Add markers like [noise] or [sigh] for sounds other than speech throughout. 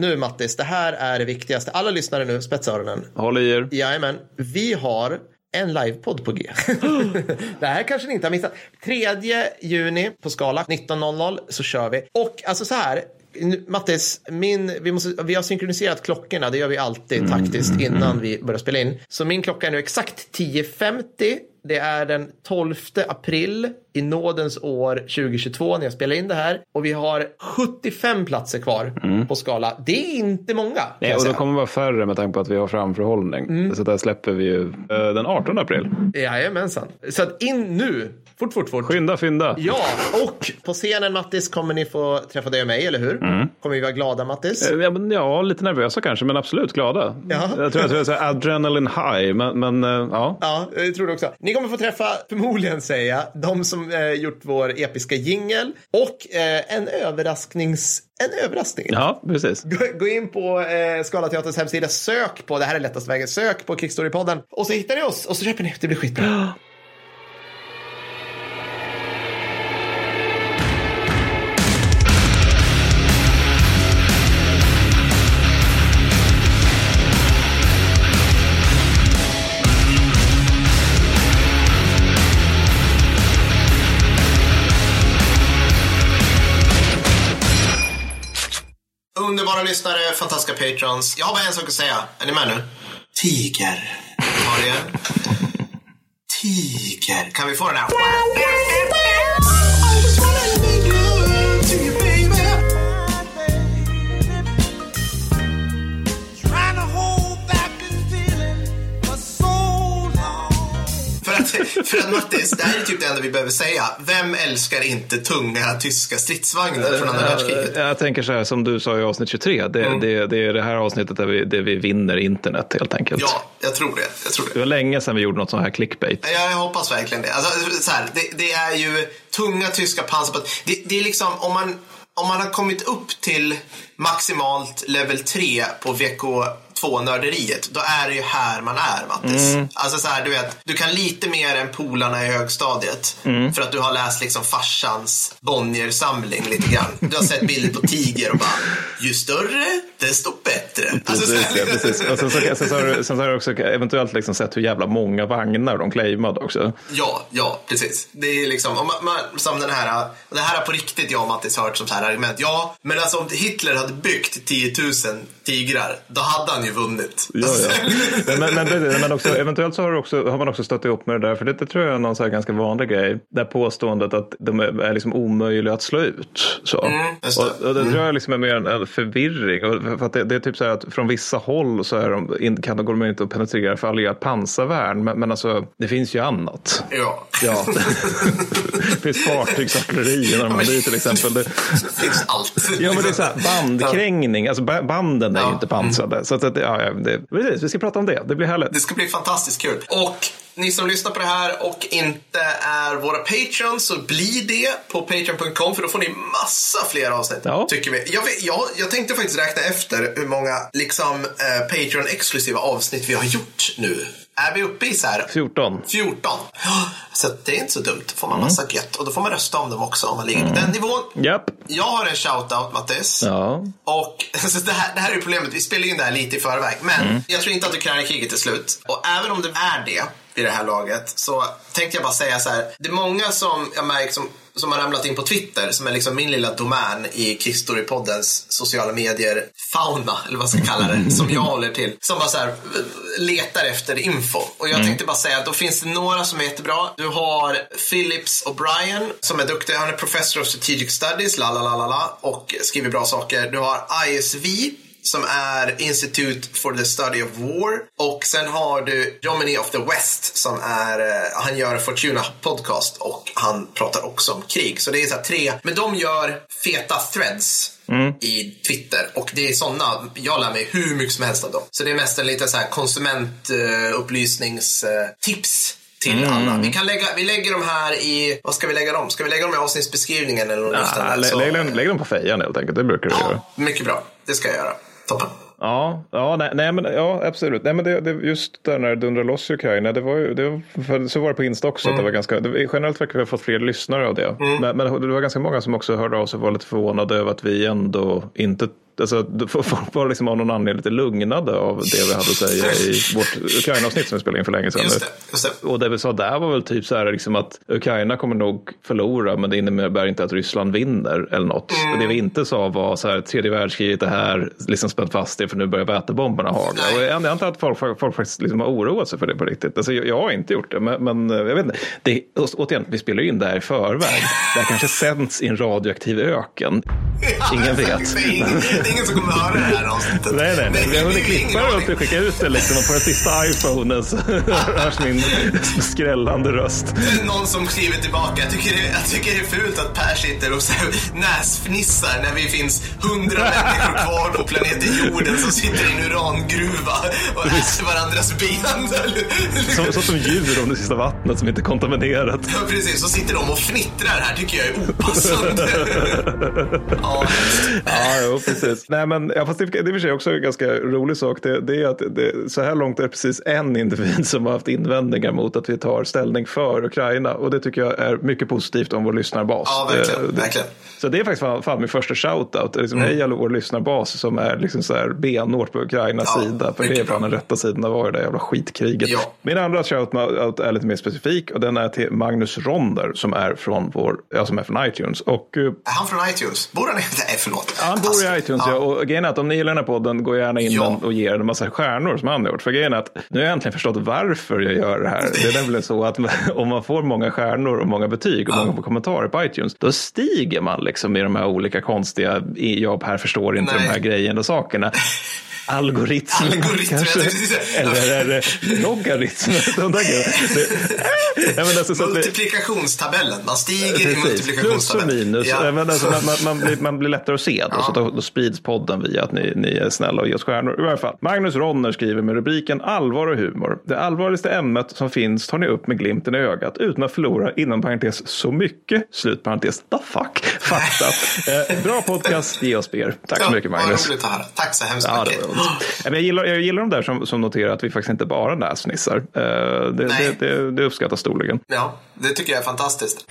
nu Mattis, det här är det viktigaste. Alla lyssnare nu, spetsa öronen. Håll i er. Jajamän, vi har en livepodd på G. [gasps] det här kanske ni inte har missat. 3 juni på Skala 19.00 så kör vi. Och alltså så här, Mattis, min, vi, måste, vi har synkroniserat klockorna, det gör vi alltid taktiskt innan vi börjar spela in. Så min klocka är nu exakt 10.50. Det är den 12 april i nådens år 2022 när jag spelar in det här. Och vi har 75 platser kvar på Skala. Det är inte många. Nej, och säga. kommer det vara färre med tanke på att vi har framförhållning. Så där släpper vi ju eh, den 18 april. Jajamensan. Så att in nu, fort, fort, fort. Skynda, fynda. Ja, och på scenen Mattis kommer ni få träffa dig och mig, eller hur? Kommer vi vara glada Mattis? Eh, Ja, men, ja, lite nervösa kanske, men absolut glada. Ja. Jag tror att det är adrenaline high, men, men eh, ja. Ja, jag tror det också. Ni kommer få träffa, förmodligen säger jag, de som eh, gjort vår episka jingel och eh, en överrasknings... En överraskning. Ja, precis. Gå, gå in på eh, Skalateaterns hemsida, sök på, det här är lättaste vägen, sök på Kickstory-podden och så hittar ni oss och så köper ni, det blir skitbra. Underbara lyssnare, fantastiska patrons. Jag har bara en sak att säga. Är ni med nu? Tiger. Har. Tiger. Kan vi få den här? [laughs] Att Mattis, det här är typ det enda vi behöver säga. Vem älskar inte tunga tyska stridsvagnar från andra världskriget? Jag tänker så här som du sa i avsnitt 23. Det, det, det är det här avsnittet där vi, där vi vinner internet helt enkelt. Ja, jag tror det. Jag tror Det det. var länge sedan vi gjorde något sånt här clickbait. Jag, jag hoppas verkligen det. Alltså, så här, det. Det är ju tunga tyska pansarpatroner. Det, det är liksom om man, om man har kommit upp till maximalt level 3 på VK2-nörderiet, då är det ju här man är, Mattis. Alltså så här, du vet, du kan lite mer än polarna i högstadiet för att du har läst liksom farsans Bonnier-samling lite grann. Du har sett bilder på tiger och bara, ju större, desto bättre. Alltså, så Precis, här, ja, precis. Och sen, så, sen, så har du, sen så har du också eventuellt liksom sett hur jävla många vagnar de claimade också. Ja, ja, precis. Det är liksom, om man, man, som den här, det här har på riktigt jag och Mattis hört som så här argument. Ja, men alltså om Hitler hade byggt 10 000 tigrar, då hade han ju vunnit. Ja, ja. Men, men, men, men också, eventuellt så har, du också, har man också stött ihop med det där, för det, det tror jag är någon så här ganska vanlig grej. Det här påståendet att de är, är liksom omöjliga att slå ut. Så. Mm, och, och det tror jag liksom är mer en, en förvirring. Och För att det, det är typ så här att från vissa håll så är de, in, kan de, går de inte att penetrera för allierat pansarvärn. Men, men alltså, det finns ju annat. ja. Ja. [laughs] det finns fartygsartilleri i Normandie till exempel. Det, [laughs] Det finns allt. Ja, men det är så här bandkrängning. Alltså ba- banden är ju inte pansrade. Så att, det- ja, det, precis, vi ska prata om det. Det blir härligt. Det ska bli fantastiskt kul. Och ni som lyssnar på det här och inte är våra patrons så bli det på patreon.com för då får ni massa fler avsnitt. Ja. Tycker vi. Jag, vet- jag, jag tänkte faktiskt räkna efter hur många liksom, eh, Patreon-exklusiva avsnitt vi har gjort nu. Är vi uppe i så här 14. 14. Ja, Så det är inte så dumt. Då får man massa gött. Och då får man rösta om dem också om man ligger på den nivån. Japp. Jag har en shout-out, Mattis. Ja. Och [laughs] så det, här, det här är problemet. Vi spelar in det här lite i förväg. Men jag tror inte att Ukraina-kriget är slut. Och även om det är det vid det här laget så tänkte jag bara säga så här. Det är många som jag märkt som, som har ramlat in på Twitter som är liksom min lilla domän i Kickstory-poddens sociala medier fauna, eller vad jag ska kalla det, som jag håller till. Som bara så här letar efter info. Och jag tänkte bara säga att då finns det några som är jättebra. Du har Phillips O'Brien som är duktig. Han är professor of strategic studies, la la la la la, och skriver bra saker. Du har ISV som är Institute for the Study of War. Och sen har du Domini of the West som är, eh, han gör Fortuna podcast och han pratar också om krig. Så det är så här tre, men de gör feta threads i Twitter och det är sådana, jag lär mig hur mycket som helst av dem. Så det är mest en liten så här konsumentupplysningstips till alla. Vi, kan lägga, vi lägger dem här i, vad ska vi lägga dem? Ska vi lägga dem i avsnittsbeskrivningen eller något Ja, liknande? lä, lägg, den- lägg den på fejan helt enkelt. Det brukar du göra. Ja, mycket bra. Det ska jag göra. Toppen. Ja, ja, nej, nej, men, ja absolut. Nej, men det, det, just där när det dundrar loss i Ukraina, det var ju, det var, så var det på Insta också. Att det var ganska, det, generellt verkar vi ha fått fler lyssnare av det. Men, men det var ganska många som också hörde av sig och var lite förvånade över att vi ändå inte Alltså, folk var liksom av någon anledning lite lugnade av det vi hade att säga i vårt Ukraina-avsnitt som vi spelade in för länge sedan. Just det, just det. Och det vi sa där var väl typ så här liksom att Ukraina kommer nog förlora men det innebär inte att Ryssland vinner eller något. Mm. Och det vi inte sa var så här tredje världskriget är här, liksom spänt fast det för nu börjar vätebomberna hagla. Och jag antar att folk, folk faktiskt liksom har oroat sig för det på riktigt. Alltså, jag, jag har inte gjort det men, men eh, jag vet inte. Det, återigen, vi spelar ju in det här i förväg. Det här kanske sänds i en radioaktiv öken. [laughs] Ingen vet. Det är ingen, det är som kommer höra det här avsnittet. Nej, nej, nej. Vi har hunnit det är klippa det och skicka ut det liksom. Och på den sista iPhonen så hörs min skrällande röst. Någon som skriver tillbaka, jag tycker, det, jag tycker det är fult att Per sitter och så näsfnissar när vi finns hundra människor kvar på planeten jorden som sitter i en urangruva och äter varandras ben. Som, så som djur om det sista vattnet som inte är kontaminerat. Ja, precis. Så sitter de och fnittrar här, tycker jag är opassande. [laughs] ja. Ja, jo, precis. Nej, men ja, fast det, det är för sig också en ganska rolig sak. Det, det är att det, så här långt är det precis en individ som har haft invändningar mot att vi tar ställning för Ukraina. Och det tycker jag är mycket positivt om vår lyssnarbas. Ja, verkligen, Eh, det- verkligen. Så det är faktiskt fan, fan min första shoutout. Liksom, Mm. Hej alla vår lyssnarbas som är liksom så här benhårt på Ukrainas Ja, sida. För det är fan den rätta sidan i det där jävla skitkriget. Ja. Min andra shoutout är lite mer specifik och den är till Magnus Ronder som är från, vår, ja, som är från iTunes. Och eh, Är han från iTunes? Bor han i... Nej, förlåt. Han bor Alltså, i iTunes ja. och grejen är att om ni gillar den här podden, gå gärna in Ja. och ge den en massa stjärnor som han har gjort. För grejen är att nu har jag äntligen förstått varför jag gör det här. Det är nämligen så att [laughs] om man får många stjärnor och många betyg och många kommentarer på iTunes, då stiger man liksom i de här olika konstiga, jag här förstår inte Nej. de här grejerna och sakerna. [laughs] Algoritmer Algoritmer, kanske? Eller är det [laughs] Ja, men alltså, Multiplikationstabellen. Man stiger i Precis, plus och multiplikationstabellen. minus. Ja. Men alltså, man, man, blir, man blir lättare att se då, Ja. så då, då sprids podden via att ni, ni är snälla och ger oss stjärnor. I varje fall, Magnus Ronner skriver med rubriken Allvar och humor. Det allvarligaste ämnet som finns tar ni upp med glimten i ögat utan att förlora inom parentes så mycket, slut parentes, the fuck, fakta. [laughs] Eh, bra podcast, ge oss ber. Tack så mycket Magnus. Tack så hemskt Ja, mycket. [gasps] men jag, gillar, jag gillar de där som, som noterar att vi faktiskt inte bara näsnissar. Eh, det, det, det, det uppskattas storligen. Ja, det tycker jag är fantastiskt.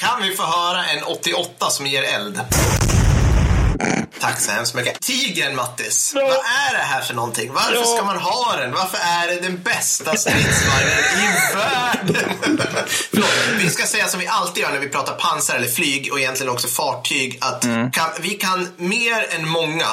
Kan vi få höra en 88 som ger eld? Tack så hemskt mycket. Tigern, Mattis. Ja. Vad är det här för någonting? Varför Ja. ska man ha den? Varför är det den bästa stridsvagnen i världen? [laughs] Förlåt, vi ska säga som vi alltid gör när vi pratar pansar eller flyg och egentligen också fartyg. Att Mm. kan, vi kan mer än många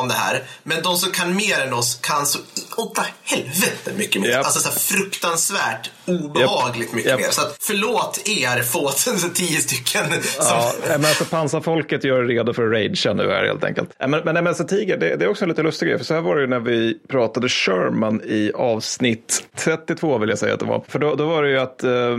om det här. Men de som kan mer än oss kan så åtta helvete mycket mer. Japp. Alltså så här fruktansvärt obehagligt mycket Japp. mer. Så att förlåt er få [laughs] tio stycken. Som, Ja, men alltså pansarfolket gör redo för ragea nu här helt enkelt. Men, men, men alltså, Tiger, det, det är också en lite lustig grej. För så här var det ju när vi pratade Sherman i avsnitt 32 vill jag säga att det var. För då, då var det ju att eh,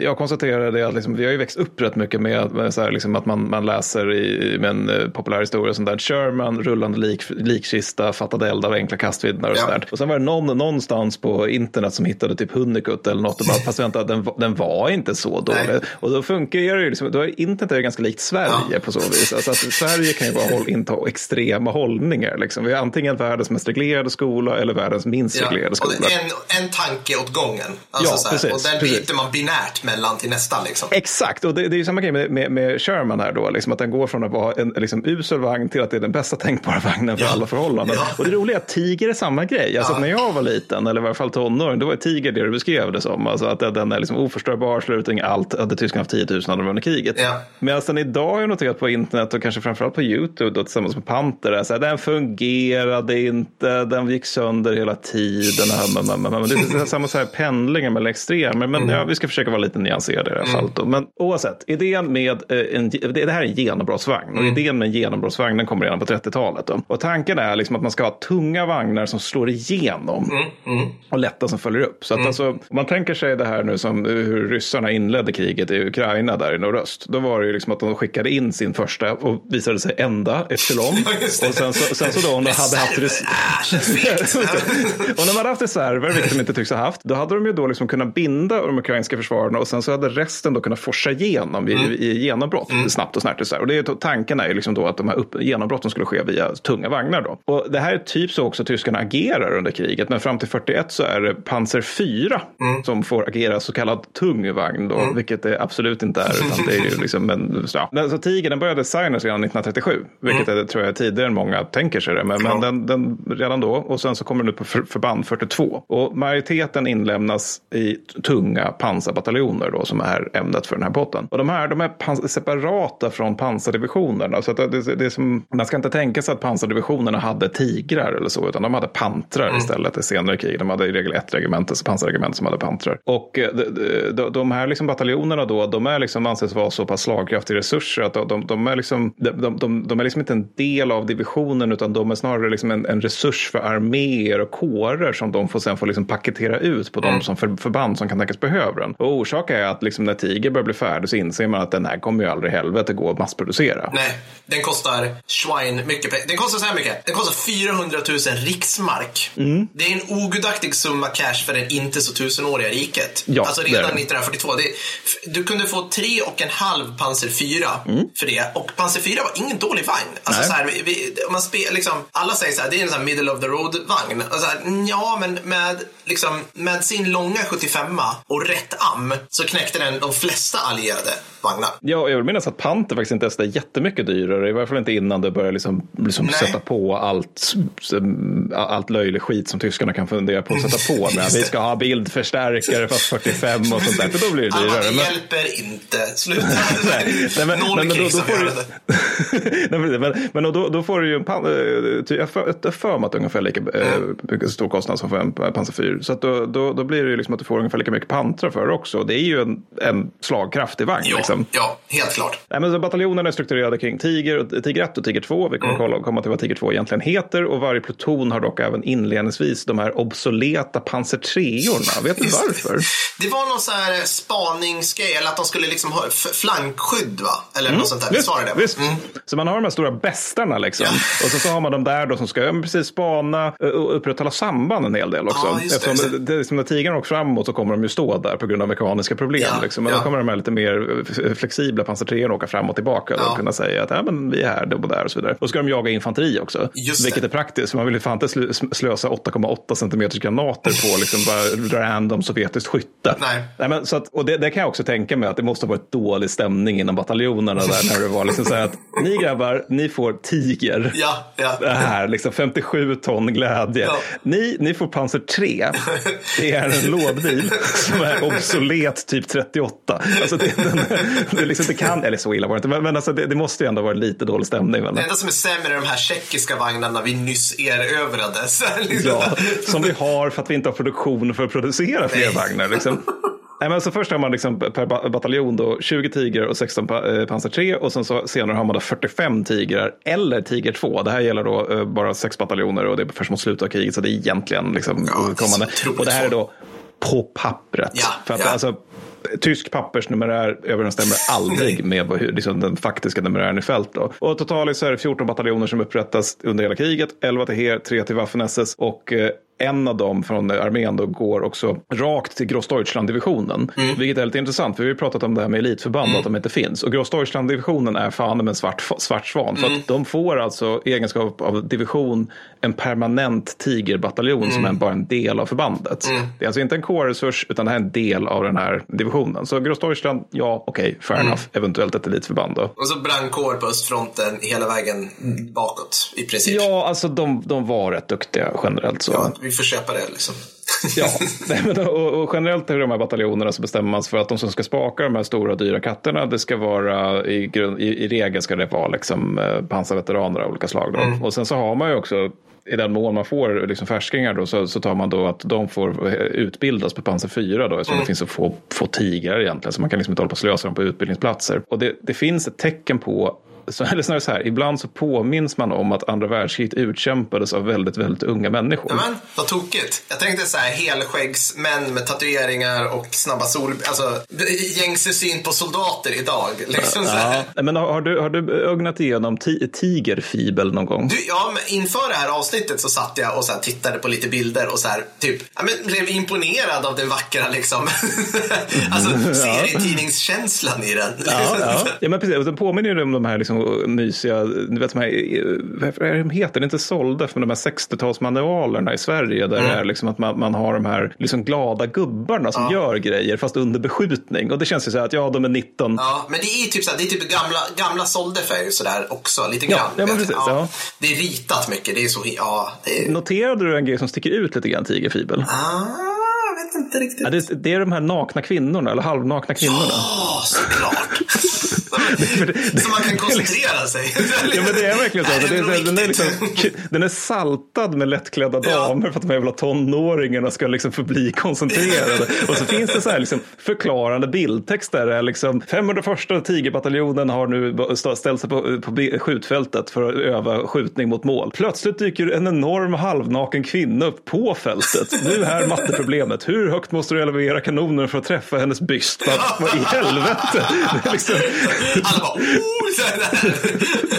jag konstaterade att liksom, vi har ju växt upp rätt mycket med, med så här, liksom, att man, man läser i med en eh, populär historia som där Sherman, rullande lik, likkista, fattade eld av enkla kastvindar och Ja. sådär. Och sen var det någon någonstans på internet som hittade typ Hunnikut eller något och bara, fast vänta, den, den var inte så dålig. Nej. Och då funkar det ju, liksom, då är internet är ganska likt Sverige Ja. på så vis. Alltså att Sverige kan ju bara håll, inta extrema hållningar. Liksom. Vi har antingen världens mest reglerade skola eller världens minst ja, reglerade och skola. är en, en tanke åt gången. Alltså Ja, så här, precis, och den byter man binärt mellan till nästa. Liksom. Exakt, och det, det är ju samma grej med, med, med Sherman här då, liksom att den går från att vara en liksom, usel vagn till att det är den bästa tänkbara vagnen för Ja. alla förhållanden. Ja. Och det roliga är att Tiger är samma grej. Alltså Ja. när jag var liten, eller i alla fall tonåring, då var Tiger det du beskrev det som. Alltså att den är liksom oförstörbar, ut allt. Hade tyskarna haft 10 000 hade de vunnit kriget. Ja. Medan den idag har jag noterat på internet och kanske framförallt på YouTube då, tillsammans med Panter, är så här, den fungerade inte, den gick sönder hela tiden. Men, det är samma så här pendlingar mellan extremer, men ja, vi ska försöka vara lite nyanserade i det här fallet. Då. Men oavsett, idén med eh, en, det det här är en genombrottsvagn och idén med en genombrottsvagn den kommer redan på 30-talet. Då. Och tanken är liksom att man ska ha tunga vagnar som slår igenom och lätta som följer upp. Så att alltså, om man tänker sig det här nu som hur ryssarna inledde kriget i Ukraina där i nordöst. Då var det ju liksom att de skickade in sin första och visade sig enda echelon. [laughs] Ja, och sen så, sen så då om de hade haft res- känns fegt. och när man hade haft reserver, vilket de inte tycks ha haft, då hade de ju då liksom kunnat binda de ukrainska försvararna och sen så hade resten då kunnat forsa igenom i, i genombrott snabbt och. Så här. Och det är, tanken är ju liksom då att de här upp, genombrotten skulle ske via tunga tunga vagnar. Då. Och det här är typ så också tyskarna agerar under kriget. Men fram till 41 så är det Panzer 4 som får agera så kallad tung vagn. Då, Vilket det absolut inte är. Utan det är ju liksom en, ja. Men alltså, Tiger den började designas redan 1937. Vilket är, tror jag är tidigare än många tänker sig det. Men, men den, den, redan då. Och sen så kommer den upp på för, förband 42. Och majoriteten inlämnas i tunga pansarbataljoner då, som är ämnet för den här båten. Och de här de är separata från pansardivisionerna. Så att det, det, det är som, man ska inte tänka sig att pansardivisionerna hade tigrar eller så, utan de hade pantrar istället i senare krig. De hade i regel ett regemente, pansarregemente som hade pantrar. Och eh, de, de, de här liksom bataljonerna då, de är liksom, anses vara så pass slagkraftiga resurser att de, de, är liksom, de, är liksom inte en del av divisionen, utan de är snarare liksom en, en resurs för arméer och kårer som de får sen får liksom paketera ut på de som för, förband som kan tänkas behöva den. Och orsaken är att liksom när Tiger börjar bli färdig så inser man att den här kommer ju aldrig i helvete gå att massproducera. Nej, den kostar Schwein mycket pengar. Den kostar så här mycket. Den kostar 400 000 riksmark. Mm. Det är en ogudaktig summa cash för det inte så tusenåriga riket. Ja, alltså det redan det. 1942. Det, du kunde få tre och en halv Panzer 4 för det. Och Panser 4 var ingen dålig vagn. Alltså Mm. Så här, vi, vi, man spel, liksom, alla säger så här, det är en sån middle of the road-vagn. Och så här, mm, ja, men med, liksom, med sin långa 75 och rätt am så knäckte den de flesta allierade vagnar. Ja, jag vill minnas att Panther faktiskt inte är så jättemycket dyrare. I varje fall inte innan det börjar liksom, liksom. Sätta på allt, allt löjlig skit som tyskarna kan fundera på att sätta på. Men vi ska ha bildförstärkare fast 45 och sånt där. För då blir det dyrare. det hjälper inte. Sluta. [laughs] Nej, men, Noll men, då, då får du, [laughs] nej, men, men, då, då får du ju en pan, eh, jag för- för mig att det är ungefär lika mycket stor kostnad som för en Panzer 4. Så då, då, då blir det ju liksom att du får ungefär lika mycket pantrar för det också. Det är ju en, en slagkraftig vagn. Ja, Liksom. ja, helt klart. Nej, men så bataljonerna är strukturerade kring Tiger, Tiger 1 och Tiger 2. Vi kommer Mm. kolla, komma till vad Tiger 2 egentligen heter. Och varje pluton har dock även inledningsvis de här obsoleta Panzer 3orna. Vet du det. varför? [laughs] Det var någon sån här spaningsgrej, eller att de skulle liksom ha flankskydd va? Eller något sånt där. Mm. Visst, det det? visst. Mm. Så man har de här stora bestarna liksom. Ja. Och så, så har man de där då som ska precis spana eh, och upprätthålla samband en hel del också. Ja, just det, Eftersom just det. det, det när tigrarna åker framåt så kommer de ju stå där på grund av mekaniska problem. Ja, liksom. Men ja. då kommer de här lite mer eh, flexibla pansartreorna åka fram och tillbaka Ja. och kunna säga att ja, men vi är här, då och där och så vidare. Och ska de jaga infanteri också. Just vilket det. är praktiskt, för man vill ju fan inte sl- slösa 8,8 centimeters granater på liksom bara random sovjetiskt skytte. Nej. Nej, men, så att, och det, det kan jag också tänka mig att det måste ha varit dålig stämning inom bataljonerna där när det var liksom så här att [laughs] ni grabbar, ni får Tiger. Ja, ja. Det här, liksom 57 ton glädje. Ja. Ni, ni får Panzer 3. Det är en lådbil som är obsolet typ 38. Alltså det, den, det, liksom, det kan, eller så illa var det inte, men, men alltså det, det måste ju ändå vara lite dålig stämning. Men, Det enda som är sämre är de här tjeckiska vagnarna vi nyss erövrade. [laughs] Liksom. Ja, som vi har för att vi inte har produktion för att producera fler vagnar. Liksom. [laughs] Nej, men så först har man liksom per ba- bataljon då 20 Tiger och 16 pa- eh, Pansar 3 och sen så senare har man då 45 Tigrar eller Tiger 2. Det här gäller då eh, bara sex bataljoner och det är först mot slutet av kriget så det är egentligen liksom Ja, kommande. Och det här är då på pappret. Ja, för att ja. alltså Tysk pappersnumerär överensstämmer [laughs] aldrig med vad, hur- liksom, den faktiska numerären i fält. Då. Och totalt så är det 14 bataljoner som upprättas under hela kriget. 11 till HER, 3 till Waffen-SS och eh, en av dem från armén då går också rakt till Grossdeutschland-divisionen. Vilket är lite intressant, för vi har pratat om det här med elitförband och att de inte finns. Och Grossdeutschland-divisionen är fan med en svart, svart svan. För att de får alltså i egenskap av division en permanent tigerbataljon som är bara en del av förbandet. Det är alltså inte en kårresurs utan det här är en del av den här divisionen. Så Grossdeutschland, ja okej, fair enough. Eventuellt ett elitförband då. Och så brandkår på östfronten hela vägen bakåt i princip. Ja, alltså de, de var rätt duktiga generellt. Så. Ja, vi får köpa det liksom. Ja, [laughs] och, och generellt i de här bataljonerna så bestämmer man sig för att de som ska spaka de här stora dyra katterna, det ska vara i, grund, i, i regel ska det vara liksom, eh, pansarveteraner av olika slag. Då. Och sen så har man ju också i den mån man får liksom färskingar då, så, så tar man då att de får eh, utbildas på pansar 4 då, eftersom det finns så få, få tigrar egentligen. Så man kan liksom inte hålla på och slösa dem på utbildningsplatser. Och det, det finns ett tecken på eller snarare så här, ibland så påminns man om att andra världskriget utkämpades av väldigt, väldigt unga människor. Men vad tokigt. Jag tänkte så här helskäggsmän med tatueringar och snabba sol... Alltså gängse syn på soldater idag. Liksom. Ja, men har, har, du, har du ögnat igenom ti, tigerfibel någon gång? Du, ja, men inför det här avsnittet så satt jag och så tittade på lite bilder och så här, typ, ja, men blev imponerad av den vackra liksom, [laughs] alltså serietidningskänslan i den. Ja, ja. ja men precis. Den påminner ju om de här liksom liksom mysiga, du vet de här, vad är de heter? Det är inte sålda, men de här 60-talsmanualerna i Sverige där det är liksom att man, man har de här liksom glada gubbarna som gör grejer fast under beskjutning. Och det känns ju så här att ja, de är 19. Ja, men det är typ, så här, det är typ gamla, gamla ju sådär också, lite Ja, grann. ja, men vet precis, ja. Det är ritat mycket, det är så, ja, är... Noterade du en grej som sticker ut lite grann, Tigerfibel? Ah, vet inte riktigt. Ja, det, det är de här nakna kvinnorna, eller halvnakna kvinnorna. Åh, såklart. [laughs] så man kan koncentrera sig. Ja men det är verkligen så. Nej, det är, nog den, är liksom, den är saltad med lättklädda Ja. damer för att de jävla tonåringarna ska liksom förbli koncentrerade. [laughs] Och så finns det så här liksom förklarande bildtext där det är liksom 501 tigerbataljonen har nu ställt sig på, på skjutfältet för att öva skjutning mot mål. Plötsligt dyker en enorm halvnaken kvinna upp på fältet. Nu är matteproblemet. Hur hur högt måste du elevera kanonen för att träffa hennes byst? Vad, i helvete? Det är liksom, Alla bara, oh.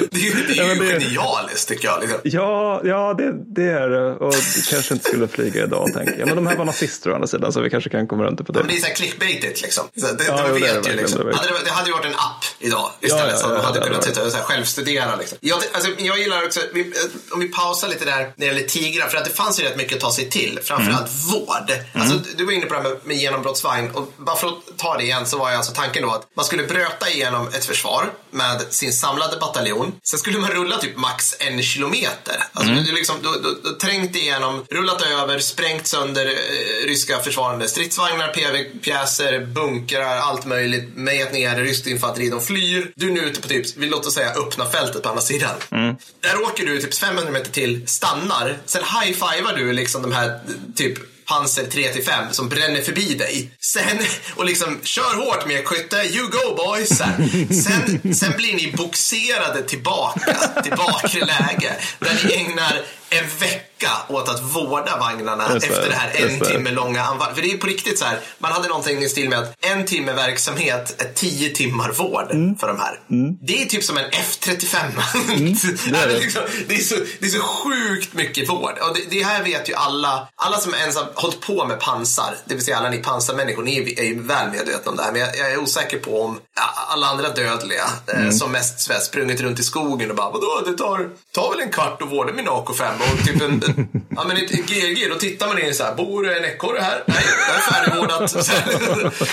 [laughs] Det är ju, det Ja, är men ju det- genialiskt tycker jag. Liksom. Ja, ja det, det är det. Och det kanske inte skulle flyga idag, tänker jag. Men de här var nazister å andra sidan, så vi kanske kan komma runt på det. Men det är så här clickbaitigt liksom. Så det, Ja, de det vet det ju liksom. det Hade det, hade ju varit en app idag istället Ja, ja, som ja, de hade kunnat sitta och så här självstudera. Liksom. Jag, alltså, jag gillar också, vi, eh, om vi pausar lite där när det gäller tigrar, för att det fanns ju rätt mycket att ta sig till. Framförallt Mm. vård. Alltså, du var inne på det här med, med genombrottsvagn och bara för att ta det igen så var ju alltså tanken då att man skulle bröta igenom ett försvar med sin samlade bataljon. Sen skulle man rulla typ max en kilometer. Alltså, Mm. du, liksom, du, du, du trängt igenom, rullat över, sprängt sönder eh, ryska försvarande stridsvagnar, PV-pjäser, bunkrar, allt möjligt. Mejat ner ryskt infanteri, de flyr. Du är nu ute på typ, vi låt oss säga öppna fältet på andra sidan. Där åker du typ 500 meter till, stannar, sen high-fivar du liksom de här typ Panzer 3-5 som bränner förbi dig. Sen, och liksom kör hårt med skytte, you go boys. Sen, sen blir ni boxerade tillbaka till bakre läge där ni ägnar en vecka åt att vårda vagnarna Just efter det här en timme långa anfall. För det är på riktigt så här, man hade någonting i stil med att en timme verksamhet är tio timmar vård Mm. för de här. Det är typ som en F35. [laughs] Mm. det är det, liksom, det, är så, det är så sjukt mycket vård. Och det, det här vet ju alla, alla som ens har hållit på med pansar, det vill säga alla ni pansarmänniskor, ni är, är ju väl medvetna om det här. Men jag, jag är osäker på om alla andra dödliga Mm. eh, som mest sprungit runt i skogen och bara vadå, det tar, tar väl en kvart att vårda min AK5 och typ en, en ja men ett GRG, då tittar man in så här, bor en ekorre här? Nej, jag är färdigvårdat.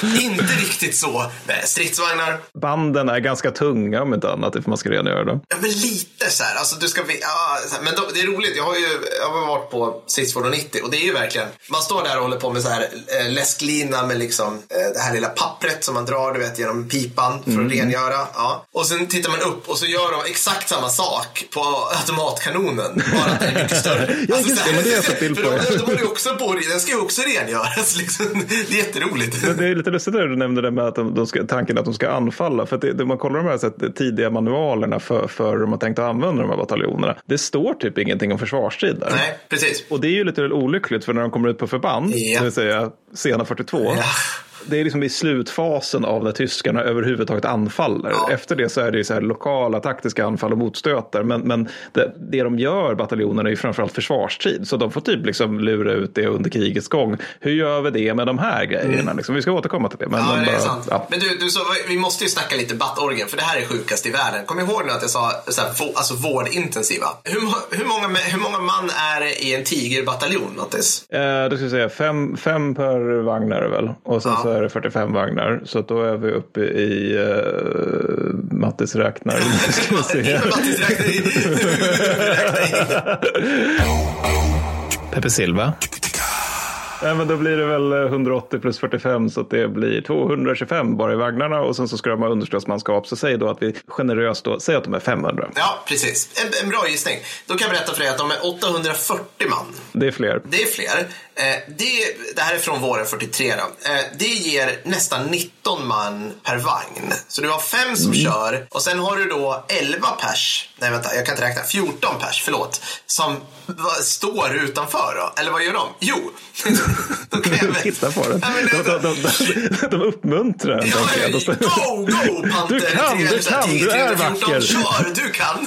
[laughs] Inte riktigt så. Nej, stridsvagnar, Banden är ganska tunga om inte annat, ifall man ska rengöra dem. Ja, men lite så här. Alltså, du ska, ja, här. Men då, det är roligt. Jag har ju jag har varit på stridsfordon 90 och det är ju verkligen. Man står där och håller på med så här eh, läsklina med liksom eh, det här lilla pappret som man drar du vet genom pipan för att rengöra. Ja. Och sen tittar man upp och så gör de exakt samma sak på automatkanonen. Bara att den är mycket [laughs] större. Ja, Alltså, just det, men det har jag sett bild för på. De, de håller ju också på Den ska ju också rengöras. Liksom. Det är jätteroligt. Men det är lite lustigt när du nämnde det med att de, de ska, tanken att de ska anfalla. För att det, det, man kollar de här så att, tidiga manualerna för, för hur man tänkte använda de här bataljonerna. Det står typ ingenting om försvarstid där. Nej, precis. Och det är ju lite olyckligt för när de kommer ut på förband, Ja. det vill säga sena 42. Ja. Det är liksom i slutfasen av när tyskarna överhuvudtaget anfaller. Ja. Efter det så är det så här lokala taktiska anfall och motstötar. Men, men det, det de gör, bataljonerna, är ju framförallt försvarstid. Så de får typ liksom lura ut det under krigets gång. Hur gör vi det med de här grejerna? Liksom, vi ska återkomma till det. Men Mm. Ja, de det bara- sant. ja. Men du, du så, vi måste ju snacka lite battorgen för det här är sjukast i världen. Kom ihåg nu att jag sa så här, alltså vårdintensiva. Hur, hur, många, hur många man är det i en tigerbataljon, Mattis? Eh, då ska vi säga fem, fem per vagn är det väl. Och sen Ja. så är det 45 vagnar. Så att då är vi uppe i uh, Mattis räknar. [laughs] Ska vi se. Mattis räknar in. [laughs] Peppe Silva. Ja, men då blir det väl 180 plus 45 så att det blir 225 bara i vagnarna och sen så ska de ha understödsmanskap. Så säg då att vi generöst då, säg att de är 500. Ja, precis. En, en bra gissning. Då kan jag berätta för dig att de är 840 man. Det är fler. Det är fler. Eh, det, det här är från våren 43 då. Eh, det ger nästan 19 man per vagn. Så du har fem som kör och sen har du då 11 pers, nej vänta jag kan inte räkna, 14 pers, förlåt, som va, står utanför då. Eller vad gör de? Jo, [laughs] jag Titta på den. De, de, de, de uppmuntrar den. Ja, jag. Go, go, Panter! Du kan, du 300, kan, du är 314, vacker. Kör, du kan!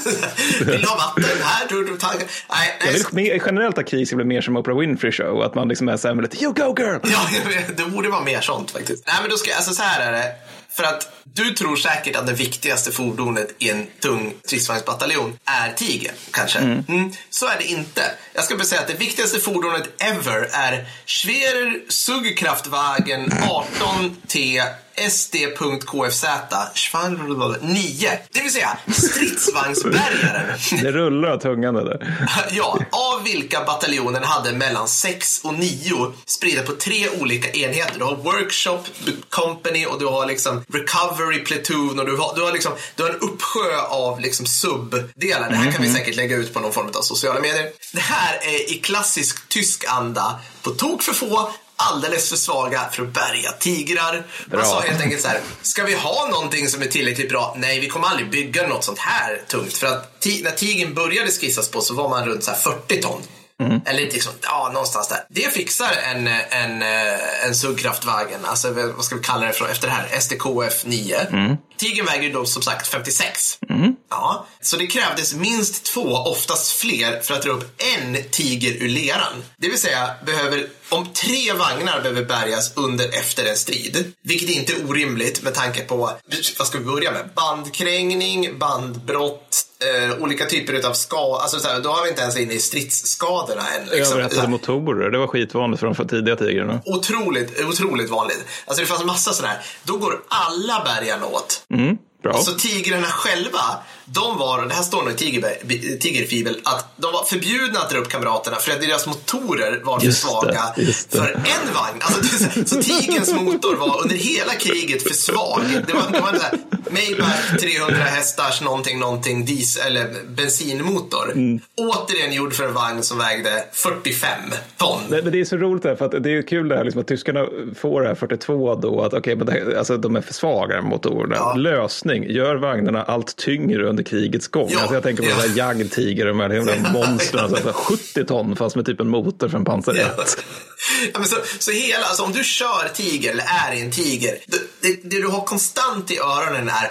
Vill du ha vatten? Här, du, du tar... Nej, Jag nej, vill generellt att krig ska bli mer som Oprah Winfrey show. Att man liksom är så här med lite you go girl. Ja, jag [laughs] det borde vara mer sånt faktiskt. Nej, men då ska, alltså så här är det. För att du tror säkert att det viktigaste fordonet i en tung stridsvagnsbataljon är Tiger, kanske. Mm. Så är det inte. Jag ska bara säga att det viktigaste fordonet ever är Schwerer Zugkraftwagen 18T SD.KFZ 9. Det vill säga stridsvagnsbärgaren. [laughs] Det rullar av tungan det där. [laughs] Ja, av vilka bataljonen hade mellan 6 och 9 spridda på tre olika enheter. Du har Workshop Company och du har liksom Recovery Platoon och du har, du har, liksom, du har en uppsjö av liksom subdelar. Det här kan vi säkert lägga ut på någon form av sociala medier. Det här är i klassisk tysk anda på tok för få alldeles för svaga för att bärga tigrar. Man sa helt enkelt så här, ska vi ha någonting som är tillräckligt bra? Nej, vi kommer aldrig bygga något sånt här tungt. För att när tigern började skissas på så var man runt så här 40 ton. Eller liksom, ja, någonstans där. Det fixar en, en, eh, en Zugkraftwagen, alltså vad ska vi kalla det för efter det här? SDKF 9. Tigern väger ju då som sagt 56. Ja, så det krävdes minst två, oftast fler, för att dra upp en tiger ur leran. Det vill säga, behöver, om tre vagnar behöver bärgas under efter en strid, vilket inte är orimligt med tanke på, vad ska vi börja med? Bandkrängning, bandbrott, eh, olika typer av skador. Alltså, så här, då har vi inte ens inne i stridsskadorna än. liksom. Överhettade motorer, det var skitvanligt för de för tidiga tigrarna. Otroligt, otroligt vanligt. Alltså det fanns massa sådana här. Då går alla bärgarna åt. Mm, bra. Så tigrarna själva, de var, och det här står nog i tiger, Tigerfibel, att de var förbjudna att dra upp kamraterna för att deras motorer var för svaga för en vagn. Alltså, så, tigerns motor var under hela kriget för svag. Det var, det var en sån här Maybach 300 hästars någonting, någonting diesel eller bensinmotor. Mm. Återigen gjord för en vagn som vägde 45 ton. Nej, men det är så roligt där, för att det är ju kul det här liksom, att tyskarna får det här 42 då, att okej, men det, här- alltså, de är för svaga motorerna. Ja. Lösning, gör vagnarna allt tyngre under krigets gång. Ja, Alltså, jag tänker på ja. där jagdtiger, de här jävla monstren, alltså, så här 70 ton fast med typ en motor för en pansar 1. Ja, men så, så hela, alltså om du kör tiger eller är i en tiger, det, det, det du har konstant i öronen är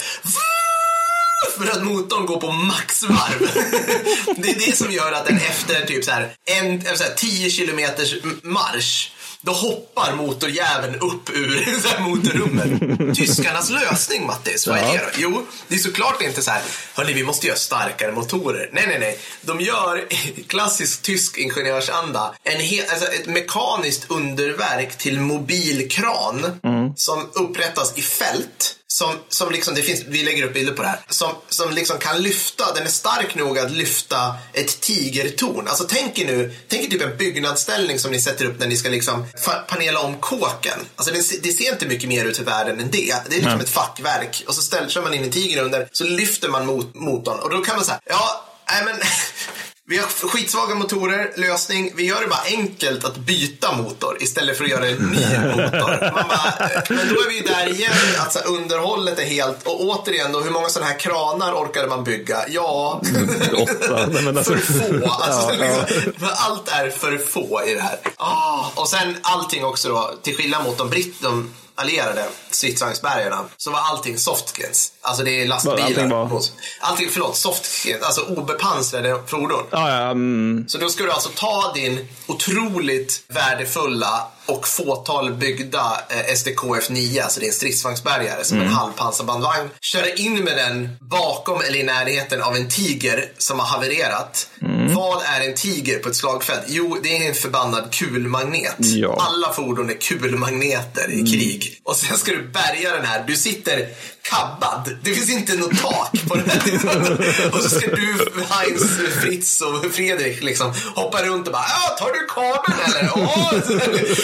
för att motorn går på maxvarv. [laughs] det är det som gör att den efter typ så här, en, så här, 10 kilometers marsch då hoppar motorjäveln upp ur [laughs] så här, motorrummet. Tyskarnas lösning, Mattis, vad är det då? Jo, det är såklart inte så här, hörni, vi måste göra starkare motorer. Nej, nej, nej. De gör [laughs] klassisk tysk ingenjörsanda en he- alltså ett mekaniskt underverk till mobilkran som upprättas i fält. Som, som liksom, det finns, vi lägger upp bilder på det här. Som, som liksom kan lyfta, den är stark nog att lyfta ett tigertorn. Alltså tänk er nu, tänk er typ en byggnadsställning som ni sätter upp när ni ska liksom panela om kåken. Alltså det, det ser inte mycket mer ut i världen än det. Det är liksom ett fackverk. Och så ställer, kör man in en tiger under, så lyfter man mot, motorn. Och då kan man säga, ja, nej men [laughs] Vi har skitsvaga motorer, lösning. Vi gör det bara enkelt att byta motor istället för att göra en ny motor. [laughs] Bara, eh, men då är vi ju där igen, att så här, underhållet är helt... Och återigen då, hur många sådana här kranar orkade man bygga? Ja, [laughs] Åtta. Men alltså- för få. [laughs] Alltså, Ja, liksom, allt är för få i det här. Ah, och sen allting också då, till skillnad mot de britt, de allierade stridsvagnsbärgarna, så var allting softskins. Alltså det är lastbilar. Allting var- allting förlåt, softskins, alltså obepansrade fordon. Ja, ja, mm, Så då ska du alltså ta din otroligt värdefulla och fåtal byggda eh, SDKF 9, alltså din stridsvagnsbärgare som en halvpansarbandvagn. Köra in med den bakom eller i närheten av en tiger som har havererat. Vad är en tiger på ett slagfält? Jo, det är en förbannad kulmagnet. Ja. Alla fordon är kulmagneter i krig. Och sen ska du bärga den här. Du sitter kabbad. Det finns inte något tak på den här. och så ska du, Heinz, Fritz och Fredrik liksom hoppa runt och bara ja, tar du kabeln eller? Åh!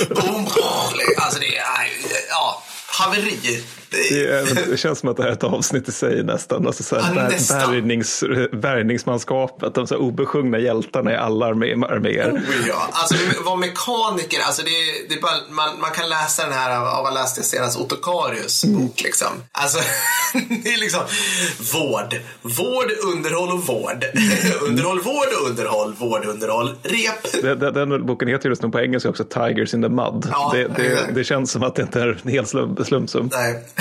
Boom, alltså det är, ja, haveri det, det känns som att det här är ett avsnitt i sig nästan. Alltså så här, Ja, bär, bärgnings, bärgningsmanskapet, de så obesjungna hjältarna i alla armé, arméer. Oh, ja. Alltså vara mekaniker, alltså det, det bara, man, man kan läsa den här av, vad läste jag senast, Otto Karius bok liksom. Alltså, [laughs] det är liksom vård, vård, underhåll och vård. underhåll, vård och underhåll, vård, underhåll, rep. Den, den, den boken heter just nu på engelska också Tigers in the Mud. Ja, det, det, [laughs] det känns som att det inte är en hel slum, slumpsum. Nej.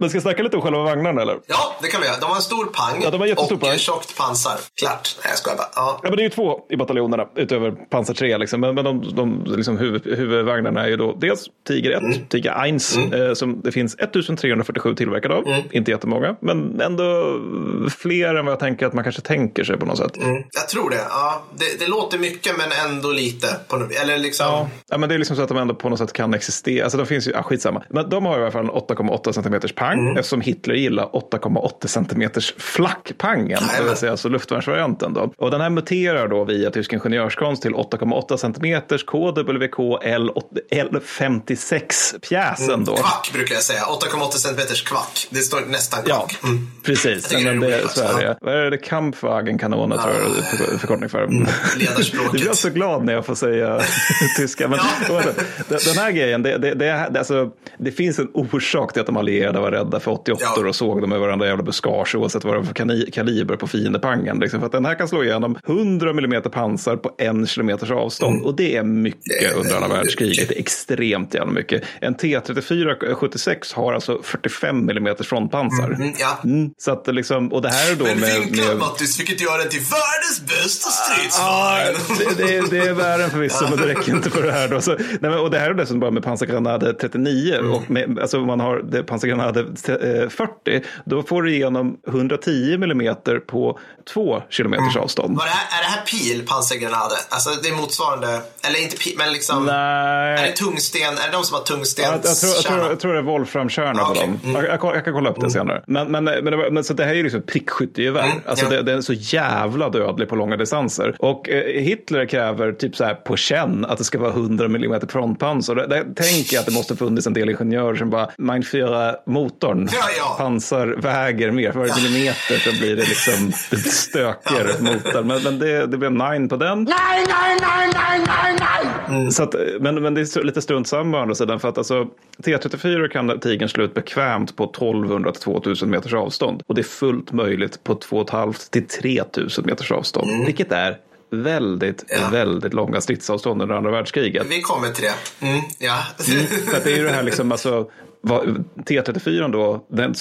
Men ska jag snacka lite om själva vagnarna eller? Ja, det kan vi göra. De har en stor pang Ja, de har och pang. tjockt pansar. Klart. Nej, jag skojar bara. Ja. Ja, men det är ju två i bataljonerna utöver pansar 3. Liksom. Men, men de, de liksom huvud, huvudvagnarna är ju då dels Tiger 1, Mm. Tiger 1, eh, som det finns 1347 tillverkade av. Mm. Inte jättemånga, men ändå fler än vad jag tänker att man kanske tänker sig på något sätt. Mm, jag tror det. Ja, det. Det låter mycket men ändå lite. På, eller liksom... Ja. ja, men det är liksom så att de ändå på något sätt kan existera. Alltså de finns ju, ah, skitsamma. Men de har i alla fall en 8,8 cm pang Mm. eftersom Hitler gillar 8,8 cm flackpangen, det vill säga alltså luftvärnsvarianten. Då. Och den här muterar då via tysk ingenjörskonst till 8,8 cm KWK L, L56 pjäsen då. Kvack brukar jag säga. 8,8 centimeters kvack. Det står nästan Ja, kvack. Mm. precis. tycker Men det så är det. Vad är det? Kampfwagen-kanoner tror jag det är för- förkortning för. Ledarspråket. [laughs] Du blir så glad när jag får säga [laughs] tyska. Men, Ja. [laughs] den, här grejen, det, det, det, alltså, det finns en orsak till att de allierade var rädda för 88 Ja. och såg dem i varandra jävla buskage oavsett vad det var för kaliber på fiendepangen. Liksom. För att den här kan slå igenom 100 mm pansar på en kilometers avstånd. Och det är mycket under andra världskriget. Det är extremt jävla mycket. En T34 76 har alltså 45 mm frontpansar. Mm, ja. Mm, så att liksom, och det här är då Men med... vinklat med Mattis, vilket gör den till världens bästa Ja, stridsvagn. det, det, det är värre förvisso, men det räcker inte för det här. Då. Så, nej, men, och det här är dessutom bara med pansargranade 39. Mm. Och med, alltså man har pansargranade 40, då får du igenom 110 millimeter på två kilometers Mm. avstånd. Var det här, är det här pil, pansargranader? Alltså det är motsvarande, eller inte pil, men liksom. Är det Nej. tungsten? Är det de som har tungstenskärna? jag, tror, jag, tror, jag tror det är Wolframkärna på Okej. dem. Mm. Jag, jag, jag kan kolla upp det senare. Men, men, men, det, var- men så det här är ju liksom prickskyttegevär. Mm, Alltså ja. det, det är så jävla dödlig på långa distanser. Och eh, Hitler kräver typ så här på känn att det ska vara 100 mm frontpansar. Det, det tänker jag att det måste funnits en del ingenjörer som bara, Mein Führer motorn, Ja, ja. pansar väger mer. För varje millimeter så blir det liksom [laughs] det blir stökigare motor. Men, men det, det blev nine på den. Nein, nein, nein, nein, nein, nein! Så att, men, men det är lite strunt samma å andra sidan. För att alltså, T34 kan Tigern slå ut bekvämt på 1200 till 2000 meters avstånd. Och det är fullt möjligt på 2500 till 3000 meters avstånd. Vilket är väldigt, Ja. väldigt långa stridsavstånd under andra världskriget. Vi kommer till det. Mm, ja. För att det är ju det här liksom, alltså, vad- T34 då, den,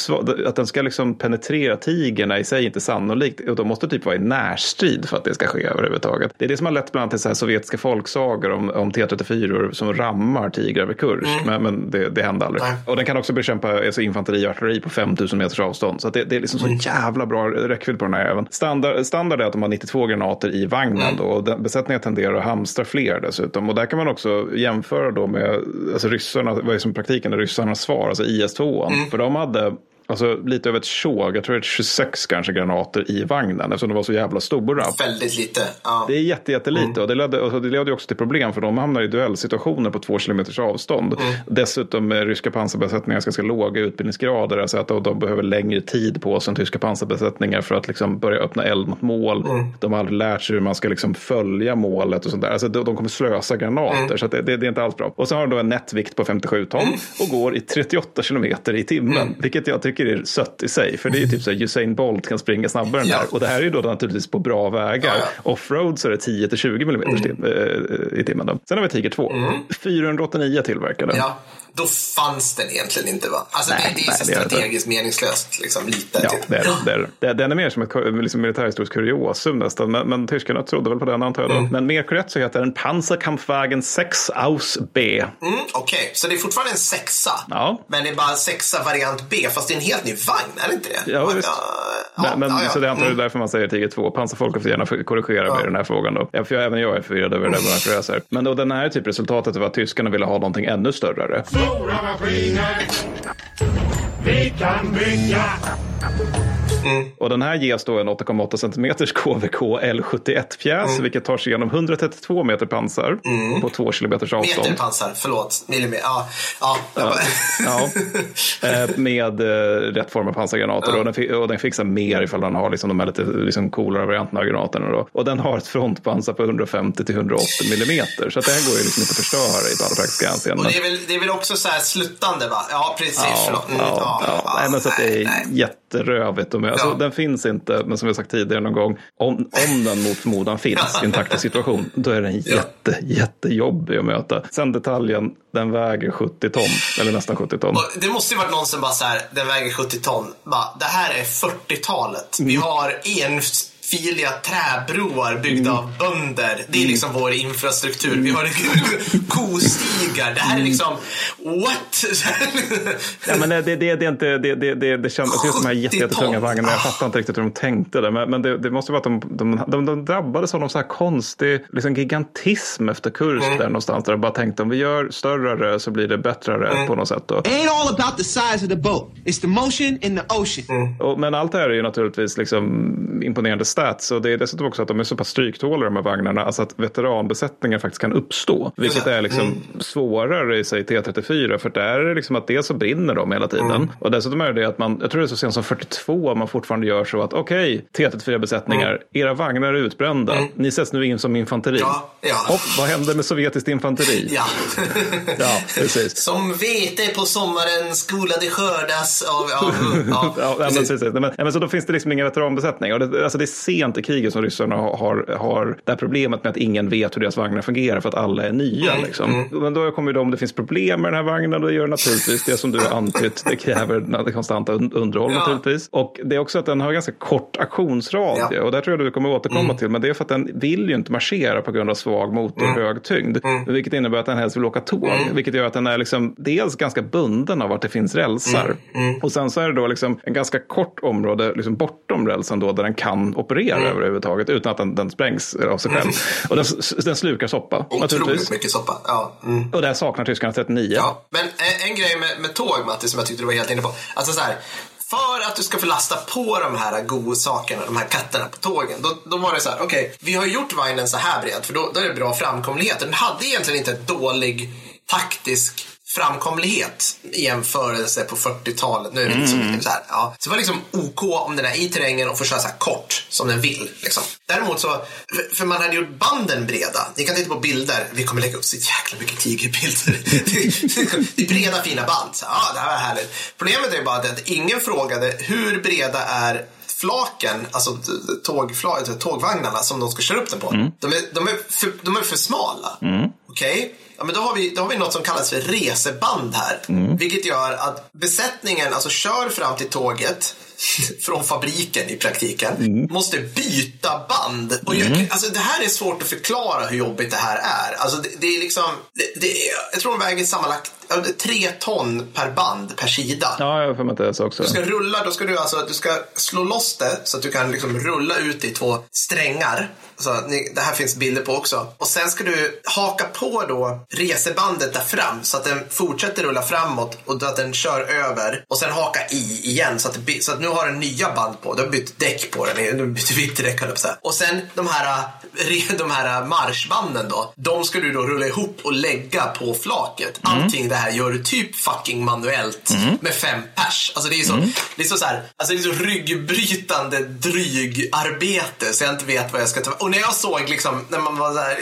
att den ska liksom penetrera tigern är i sig inte sannolikt. Och de måste typ vara i närstrid för att det ska ske överhuvudtaget. Det är det som har lett bland annat till så här sovjetiska folksagor om, om T34 som rammar tigrar vid kurs. Men, men det, det hände aldrig. Nej. Och den kan också bekämpa alltså, infanteri och artilleri på 5000 meters avstånd. Så det, det är liksom så jävla bra räckvidd på den här även. Standard, standard är att de har 92 granater i vagnen då, och den, besättningen tenderar att hamstra fler dessutom. Och där kan man också jämföra då med alltså ryssarna, vad är som praktiken ryssarnas svar, alltså IS-2. För de hade Alltså lite över ett tjog, jag tror det är 26 kanske granater i vagnen eftersom de var så jävla stora. Väldigt lite. Ja. Det är jätte, jättelite och det ledde, och det ledde ju också till problem för de hamnar i duellsituationer på två kilometers avstånd. Dessutom är ryska pansarbesättningar ganska låga utbildningsgrader, alltså att de, behöver längre tid på sig än tyska pansarbesättningar för att liksom börja öppna eld mot mål. De har aldrig lärt sig hur man ska liksom följa målet och sånt där. Alltså de, kommer slösa granater så att det, det, det är inte alls bra. Och så har de då en nättvikt på 57 ton och går i 38 kilometer i timmen, vilket jag tycker är sött i sig. För det är ju typ så här Usain Bolt kan springa snabbare än Ja. det här. Och det här är ju då naturligtvis på bra vägar. Ja, ja. Offroad så är det 10 till 20 mm eh, i timmen. Då. Sen har vi Tiger 2. 489 tillverkade. ja. Då fanns den egentligen inte va? Alltså Nej, det, det är nej, så det är det strategiskt meningslöst. Liksom, lite. Ja, typ. det är, det. är. Den är mer som ett liksom militärhistoriskt kuriosum nästan. Men, men tyskarna trodde väl på den antar jag. Då. Men mer korrekt så heter den Panzerkampfwagen 6 aus B. Mm, Okej, så det är fortfarande en sexa. Ja. Men det är bara sexa variant B, fast det är en helt ny vagn, är det inte det? Ja, visst. ja, men, men, ja, ja. Så det antar jag Mm. är därför man säger Tiger 2. Pansarfolket får gärna korrigera mig i den här frågan. Då. Ja, för jag, även jag är förvirrad över det där jag. Men då, den här är typ resultatet av att tyskarna ville ha någonting ännu större. Stora maskiner. Vi kan bygga. Och den här ges då en 8,8 cm KVK L71-pjäs, vilket tar sig igenom 132 meter pansar på 2 km avstånd. Meterpansar, förlåt. Millimeter. Ja, ja. bara- Ja, eh, med eh, rätt form av pansargranater. Och, den, fi- och den fixar mer ifall den har liksom de här lite liksom coolare varianterna av granaterna. Då. Och den har ett frontpansar på 150 till 180 millimeter. Så att det här går ju liksom inte att förstöra i alla praktiska Och hänseenden. det är, väl, det är väl också så här sluttande va? Ja, precis. Ja, förlåt. Mm, ja, ja. Nej, men så att det är nej. jätte, jätterövigt. Och med. Alltså, Ja. Den finns inte, men som har sagt tidigare någon gång, om, om den mot förmodan [laughs] finns i en taktisk situation, då är den jätte, jättejobbig att möta. Sen detaljen, den väger 70 ton, eller nästan 70 ton. Och det måste ju varit någon som bara så här, den väger 70 ton. Bara, det här är 40-talet. Vi Mm. har enfiliga träbroar byggda av bönder. Det är Mm. liksom vår infrastruktur. Vi har [laughs] kostigar. Det här är liksom, what? [laughs] Ja, men det, det, det, är inte, det, det, det, det känns, just de här 70 jätte- jättetunga vagnarna, jag fattar inte riktigt hur de tänkte där. Men, men det, det måste vara att de, de, de, de drabbades av någon så här konstig liksom gigantism efter Kursk Mm. där någonstans. Där de bara tänkte om vi gör större så blir det bättre Mm. på något sätt. Då. It ain't all about the size of the boat. It's the motion in the ocean. Och, men allt det här är ju naturligtvis liksom imponerande stats. Och det är dessutom också att de är så pass stryktåliga de här vagnarna. Alltså att veteranbesättningar faktiskt kan uppstå. Vilket är liksom svårare i sig T34. För där är det liksom att dels så brinner de hela tiden. Och dessutom är det att man, jag tror det är så sent som 42 man fortfarande gör så att okej, T34-besättningar, era vagnar är utbrända. Ni sätts nu in som infanteri. Ja, ja. Hopp, vad händer med sovjetiskt infanteri? ja. [laughs] Ja, precis. Som vete på sommaren skola det skördas av... av [laughs] ja, Ja, men, precis. precis. Nej, men, nej, men så då finns det liksom ingen veteranbesättning. Och det, alltså det sent i kriget som ryssarna har, har, det här problemet med att ingen vet hur deras vagnar fungerar för att alla är nya. Mm, Liksom. Men då kommer det om det finns problem med den här vagnen, då gör det naturligtvis det som du har antytt. Det kräver det konstanta un- underhåll Ja. naturligtvis. Och det är också att den har ganska kort aktionsradie. Ja. Mm. Och där tror jag du kommer återkomma till. Men det är för att den vill ju inte marschera på grund av svag motor och hög tyngd. Mm. Vilket innebär att den helst vill åka tåg. Vilket gör att den är liksom dels ganska bunden av att det finns rälsar. Mm. Och sen så är det då liksom en ganska kort område liksom bortom rälsen då där den kan operera Mm. överhuvudtaget utan att den, den sprängs av sig själv. Och den, den slukar soppa Otroligt mycket soppa. Ja. Mm. Och där saknar tyskarna 39. Ja, men en, en grej med, med tåg, Matti, som jag tyckte du var helt inne på. Alltså så här, för att du ska få lasta på de här godsakerna, de här katterna på tågen, då, då var det så här, okej, vi har gjort vagnen så här bred, för då, då är det bra framkomlighet. Den hade egentligen inte ett dålig taktisk framkomlighet i jämförelse på 40-talet. Nu är det liksom så här, ja. Så det var liksom OK om den är i terrängen och får köra så här kort som den vill. Liksom. Däremot så, för- man hade gjort banden breda. Ni kan titta på bilder. Vi kommer lägga upp så jäkla mycket tigerbilder. [laughs] Det- det är breda fina band. Så, ja, det här var härligt. Problemet är bara att ingen frågade hur breda är flaken, alltså t- tågfla, tågvagnarna som de ska köra upp den på. De, är, de, är för, de är för smala. Okej? Ja, men då har, vi, då har vi något som kallas för reseband här. Vilket gör att besättningen alltså kör fram till tåget [laughs] från fabriken i praktiken. Måste byta band. Och jag, alltså, det här är svårt att förklara hur jobbigt det här är. Alltså, det, det är liksom, det, det är, jag tror de väger sammanlagt tre ton per band per sida. Ja, jag har för mig det så också. Du ska rulla, då ska du alltså du ska slå loss det så att du kan liksom rulla ut det i två strängar. Så det här finns bilder på också. Och sen ska du haka på då resebandet där fram så att den fortsätter rulla framåt och att den kör över. Och sen haka i igen så att, det, så att nu har den nya band på. Du har bytt däck på den. Du har bytt vinterdäck höll jag på säga. Och sen de här, [laughs] de här marschbanden då. De ska du då rulla ihop och lägga på flaket. Allting det här gör du typ fucking manuellt med fem pers. Alltså det är så, det är så, så här, alltså det är så ryggbrytande drygarbete så jag inte vet vad jag ska ta Och när jag såg liksom, när man var här, eh,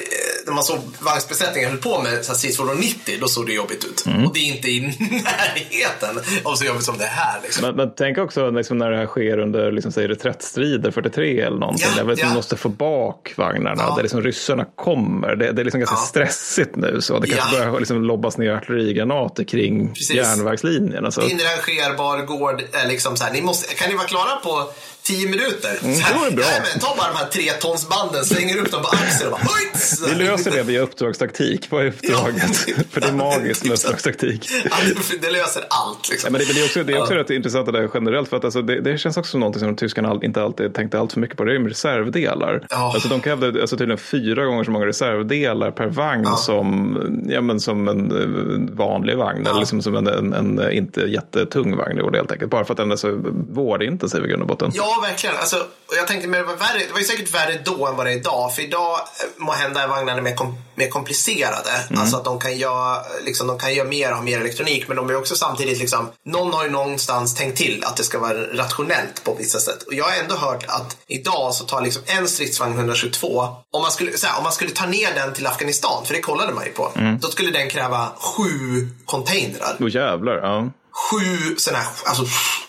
när man såg vagnsbesättningen höll på med stridsfordon 90, då såg det jobbigt ut. Och det är inte i [laughs] närheten av så jobbigt som det här liksom. Men, men tänk också liksom när det här sker under liksom, säg, reträttstrider 43 eller någonting. Ja, där ja. måste få bak vagnarna. Ja. Där liksom ryssarna kommer. Det, det är liksom ganska Ja. stressigt nu. Så det kanske Ja. börjar liksom lobbas ner artillerigranater kring Precis. järnvägslinjen. Alltså. Inrangerbar gård är liksom så här, ni måste, kan ni vara klara på 10 minuter? så här, det var bra. Nej, men ta bara de här tre tonsbanden, slänger upp dem på axeln och bara hojt! Vi löser det via uppdragstaktik. Vad är uppdraget? Ja. [laughs] För det är magiskt med uppdragstaktik. Ja, det löser allt liksom. Ja, men det, det är också, det är också rätt intressant det där generellt. För att alltså, det, det känns också som någonting som tyskarna inte alltid tänkte allt för mycket på. Det är med reservdelar. Ja. Alltså, de krävde alltså, tydligen fyra gånger så många reservdelar per vagn som, ja, men som en eh, vanlig vagn. Eller liksom som en, en, en inte jättetung vagn helt enkelt. Bara för att den är så vårdintensiv i grund och botten. Ja, verkligen. Alltså, jag tänkte, men det, var värre, det var ju säkert värre då än vad det är idag. För idag må hända är vagnarna mer, kom, mer komplicerade. Alltså att de kan, göra, liksom, de kan göra mer och ha mer elektronik. Men de är också samtidigt, liksom, någon har ju någonstans tänkt till att det ska vara rationellt på vissa sätt. Och jag har ändå hört att idag så tar liksom en stridsvagn 122, om man, skulle, här, om man skulle ta ner den till Afghanistan, för det kollade man ju på, då skulle den kräva sju containrar Åh jävlar. Ja. sju sådana här alltså,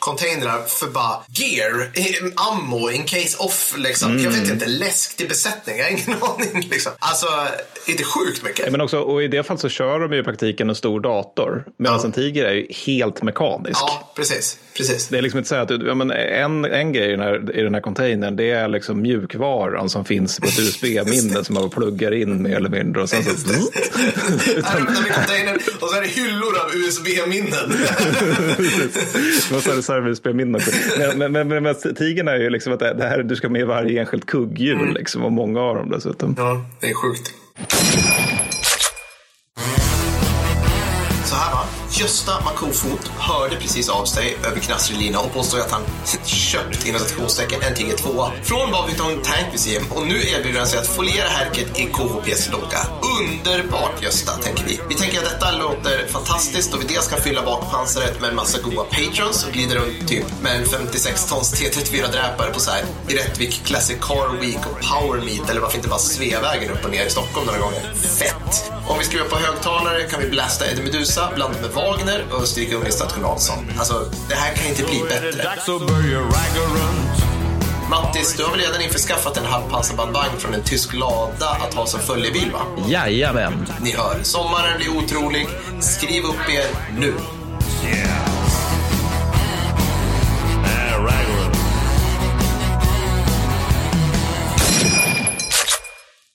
containrar för bara gear, ammo, in case off liksom. Jag vet inte, läsk till besättning, jag har ingen [laughs] aning liksom. Alltså, inte sjukt mycket. Men också, och i det fallet så kör de ju i praktiken en stor dator. Medan Ja. en tiger är ju helt mekanisk. Ja, precis. precis. Det är liksom inte så att ja, men en, en grej i den, här, i den här containern det är liksom mjukvaran som finns på ett USB-minne som man pluggar in mer eller mindre. Och sen så, Just det. Här vi containern och så är det hyllor av USB-minnen. [laughs] Sa du, reserv-USB-minnen? Men, men, men, men, tigern är ju liksom att det det här, du ska med varje enskilt kugghjul liksom, och många av dem dessutom. Ja, det är sjukt. Gösta Makofot hörde precis av sig över Knastrelina lina och påstår att han köpt inom citationstecken en Tiger 2 från Bavington Tank Museum och nu erbjuder han sig att foliera härket i KHPs logga. Underbart Gösta, tänker vi. Vi tänker att detta låter fantastiskt och vi dels kan fylla bakpansaret med en massa goa patrons och glider runt typ med en 56 tons T34-dräpare på så här i Rättvik Classic Car Week och Power Meet eller varför inte bara Sveavägen upp och ner i Stockholm några gånger. Fett! Om vi skruvar på högtalare kan vi blasta Eddie Meduza blandat med Wagner och stryka under Stadt Larsson. Alltså, det här kan inte bli bättre. Mattis, du har väl redan införskaffat en halvpansarbandvagn från en tysk lada att ha som följebil va? Jajamän. Ni hör, sommaren blir otrolig. Skriv upp er nu. Yeah.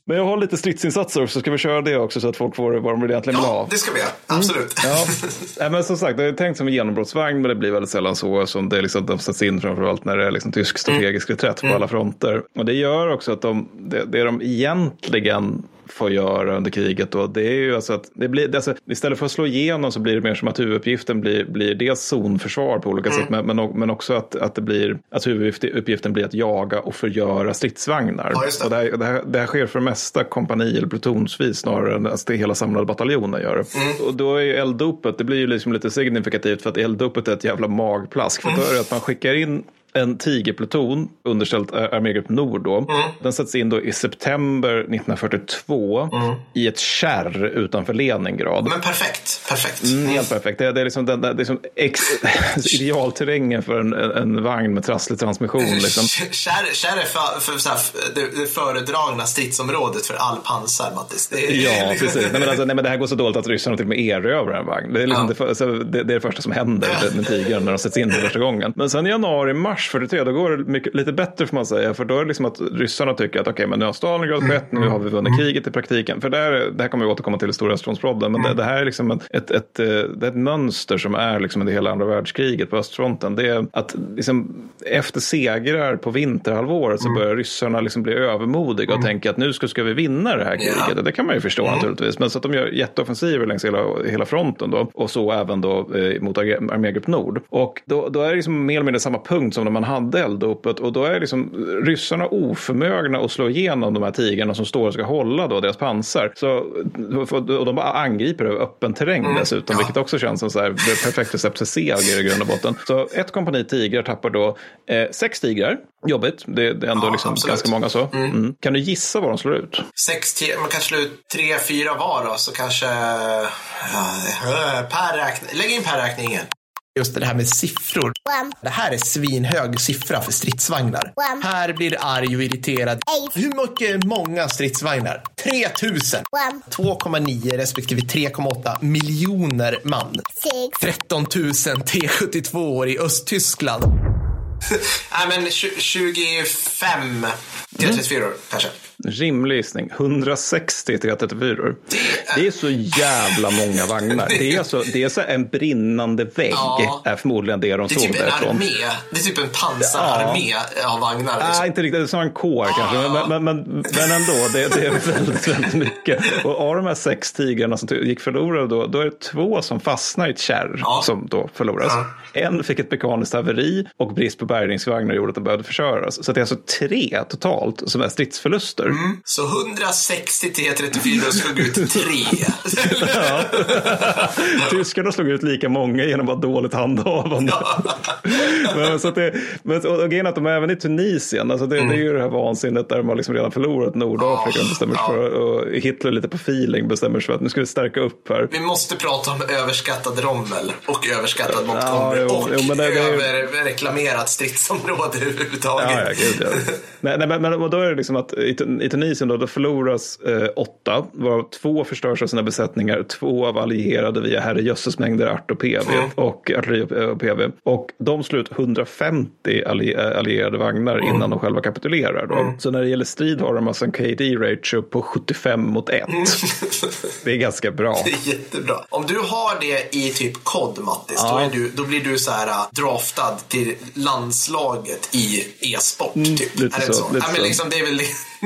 Men jag har lite stridsinsatser så ska vi köra det också så att folk får vad de egentligen vill Ja, ha. det ska vi göra. Absolut. Ja, [laughs] Nej, men som sagt, det är tänkt som en genombrottsvagn, men det blir väldigt sällan så. Som det liksom, de sätts in framförallt när det är liksom tysk strategisk reträtt på alla fronter. Och det gör också att de, det, det de egentligen får göra under kriget då, det är ju alltså att det blir, alltså, istället för att slå igenom så blir det mer som att huvuduppgiften blir, blir dels zonförsvar på olika sätt, men, men, men också att, att det blir, att huvuduppgiften blir att jaga och förgöra stridsvagnar. Ja, det. Och det, här, det, här, det här sker för det mesta kompani eller plutonsvis snarare än att det hela samlade bataljoner gör det. Mm. Och då är ju elddopet, det blir ju liksom lite signifikativt för att elddopet är ett jävla magplask. För då är det att man skickar in en tigerpluton underställt Ar- armégrupp Nord då. Mm. Den sätts in då i september 1942 i ett kärr utanför Leningrad. Men perfekt. Perfekt. Mm, helt perfekt. Det är, det är liksom, den, det är liksom ex, [laughs] idealterrängen för en, en, vagn med trasslig transmission. Liksom. Kärr, kärr är för, för, så här, det, det föredragna stridsområdet för all pansar, Mattis. Det är, Ja, [laughs] precis. Nej, men alltså, nej, men det här går så dåligt att ryssarna till och med erövrar en vagn. Det är, liksom Ja. det, alltså, det, är det första som händer med, med tigern när de sätts in för första gången. Men sen i januari, mars 43, då går det mycket, lite bättre får man säga. För då är det liksom att ryssarna tycker att okej, men nu har Stalingrad skett, nu har vi vunnit kriget i praktiken. För det här, det här kommer vi återkomma till i Stora Östfrontsbrodden. Men det, det här är liksom ett, ett, ett, eh, det är ett mönster som är liksom under hela andra världskriget på östfronten. Det är att liksom, efter segrar på vinterhalvåret så börjar ryssarna liksom bli övermodiga och tänka att nu ska, ska vi vinna det här kriget. Det kan man ju förstå naturligtvis. Men så att de gör jätteoffensiver längs hela, hela fronten då. Och så även då eh, mot Ar- armégrupp Nord. Och då, då är det liksom mer eller mindre samma punkt som när man hade elddopet. Och då är liksom ryssarna oförmögna att slå igenom de här tigrarna som står och ska hålla då deras pansar. Så, och de bara angriper över öppen terräng dessutom. Vilket också känns som så här, det perfekt recept för seger i grund och botten. Så ett kompani tigrar tappar då eh, sex tigrar. Jobbigt, det, är ändå Ja, liksom absolut. ganska många så. Mm. Kan du gissa vad de slår ut? Sex, tio, man kan slå ut tre, fyra var då, så kanske... Ja, per räkning. Lägg in per räkningen. Just det här med siffror. Det här är svinhög siffra för stridsvagnar. Här blir arg och irriterad. Hur mycket många stridsvagnar? 3000. 2,9 respektive 3,8 miljoner man. 13 000 T72 i Östtyskland. [laughs] Nej, men tju- 25 T34 kanske. Rimlig gissning. 160 T34. Det är så jävla många vagnar. Det är, så, det är så en brinnande vägg Ja. är förmodligen det de Det såg typ därifrån. armé. Det är typ en pansararmé av vagnar. Liksom. inte riktigt. Det är snarare en kår kanske. Men, men, men, men ändå, det, det är väldigt, väldigt mycket. Och av de här sex tigrarna som gick förlorade då, då är det två som fastnade i ett kärr Ja. som då förlorades. En fick ett mekaniskt haveri och brist på bärgningsvagnar gjorde att de behövde förstöras. Så det är alltså tre totalt som är stridsförluster Så 160 T34 slog ut [laughs] tre. [laughs] Tyskarna slog ut lika många genom bara dåligt handhavande. [laughs] men, så att det, men, och, och grejen att de är även i Tunisien, alltså det, det är ju det här vansinnet där de har liksom redan förlorat Nordafrika och bestämmer sig för, och Hitler lite på feeling bestämmer sig för att nu ska vi stärka upp här. Vi måste prata om överskattad Rommel och överskattad Montgomery och jo, men det- det överreklamerat stridsområde överhuvudtaget. Ja, ja, gud, ja. nej, nej, men, men då är det liksom att i, i Tunisien då, då förloras eh, åtta, varav två förstörs av sina besättningar, två av allierade via herrejösses mängder art och PV och artilleri och och PV. Och de slår ut 150 alli, eh, allierade vagnar innan de själva kapitulerar. Då. Så när det gäller strid har de alltså en KD-ratio på 75 mot 1. Det är ganska bra. [laughs] Det är jättebra. Om du har det i typ kod, Mattis, då, Ja. är du, då blir du så här äh, draftad till landslaget i e-sport. typ. Mm, lite är det så, så? lite ja, men så. liksom, det är väl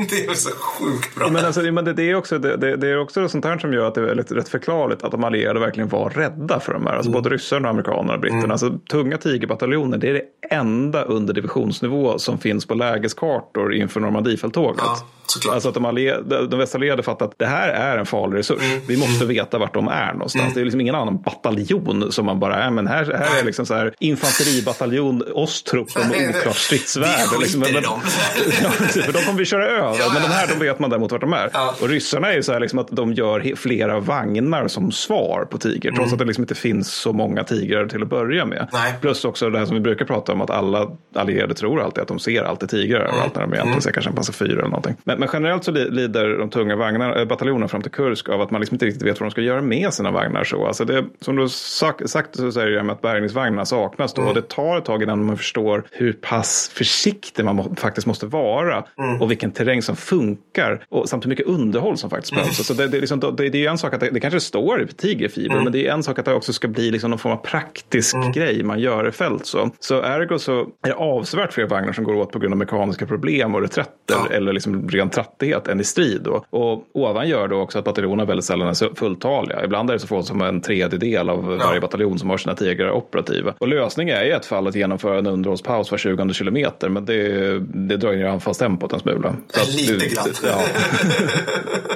det [laughs] är så sjukt bra. Men, alltså, men det, det, är också, det, det, är också sånt här som gör att det är väldigt, rätt förklarligt att de allierade verkligen var rädda för de här. Alltså både ryssarna, amerikanerna och britterna. Alltså, tunga tigerbataljoner, det är det enda under divisionsnivå som finns på lägeskartor inför Normandiefälttåget. Ja, såklart. Alltså att de, allierade, de västallierade fattar att det här är en farlig resurs. Vi måste veta vart de är någonstans. Det är liksom ingen annan bataljon som man bara, äh, men här, här är liksom så här infanteribataljon, Ostrup med oklart stridsvärde. Vi Liksom, i men- dem. [laughs] Ja, precis, för de kommer vi köra över. Ja, men de här, de vet man däremot vart de är. Ja. Och ryssarna är ju så här liksom att de gör flera vagnar som svar på Tiger. Trots att det liksom inte finns så många tigrar till att börja med. Mm. Nej. Plus också det här som vi brukar prata om att alla allierade tror alltid att de ser alltid tigrar Mm. överallt när de egentligen ser kanske en 4 eller någonting. Men, men generellt så li- lider de tunga vagnarna, äh, bataljonerna fram till Kursk av att man liksom inte riktigt vet vad de ska göra med sina vagnar. Så. Alltså det, som du sagt, sagt så säger det med att bärgningsvagnarna saknas då. Och det tar ett tag innan man förstår hur pass försiktig man må, faktiskt måste vara och vilken terräng som funkar och samt hur mycket underhåll som faktiskt behövs. Så det, det, är liksom, det, det är ju en sak att det, det kanske står i tigerfiber, men det är en sak att det också ska bli liksom någon form av praktisk grej man gör i fält. Så, så ergo så är det avsevärt fler vagnar som går åt på grund av mekaniska problem och reträtter Ja. eller liksom ren trattighet än i strid. Då. Och ovan gör då också att bataljonerna väldigt sällan är fulltaliga. Ibland är det så få som en tredjedel av varje bataljon som har sina tigrar operativa. Och lösningen är i ett fall att genomföra en underhållspaus var 20 kilometer, men det, det drar ner anfallstempot en smula. Lite det- grann. Ja. [laughs]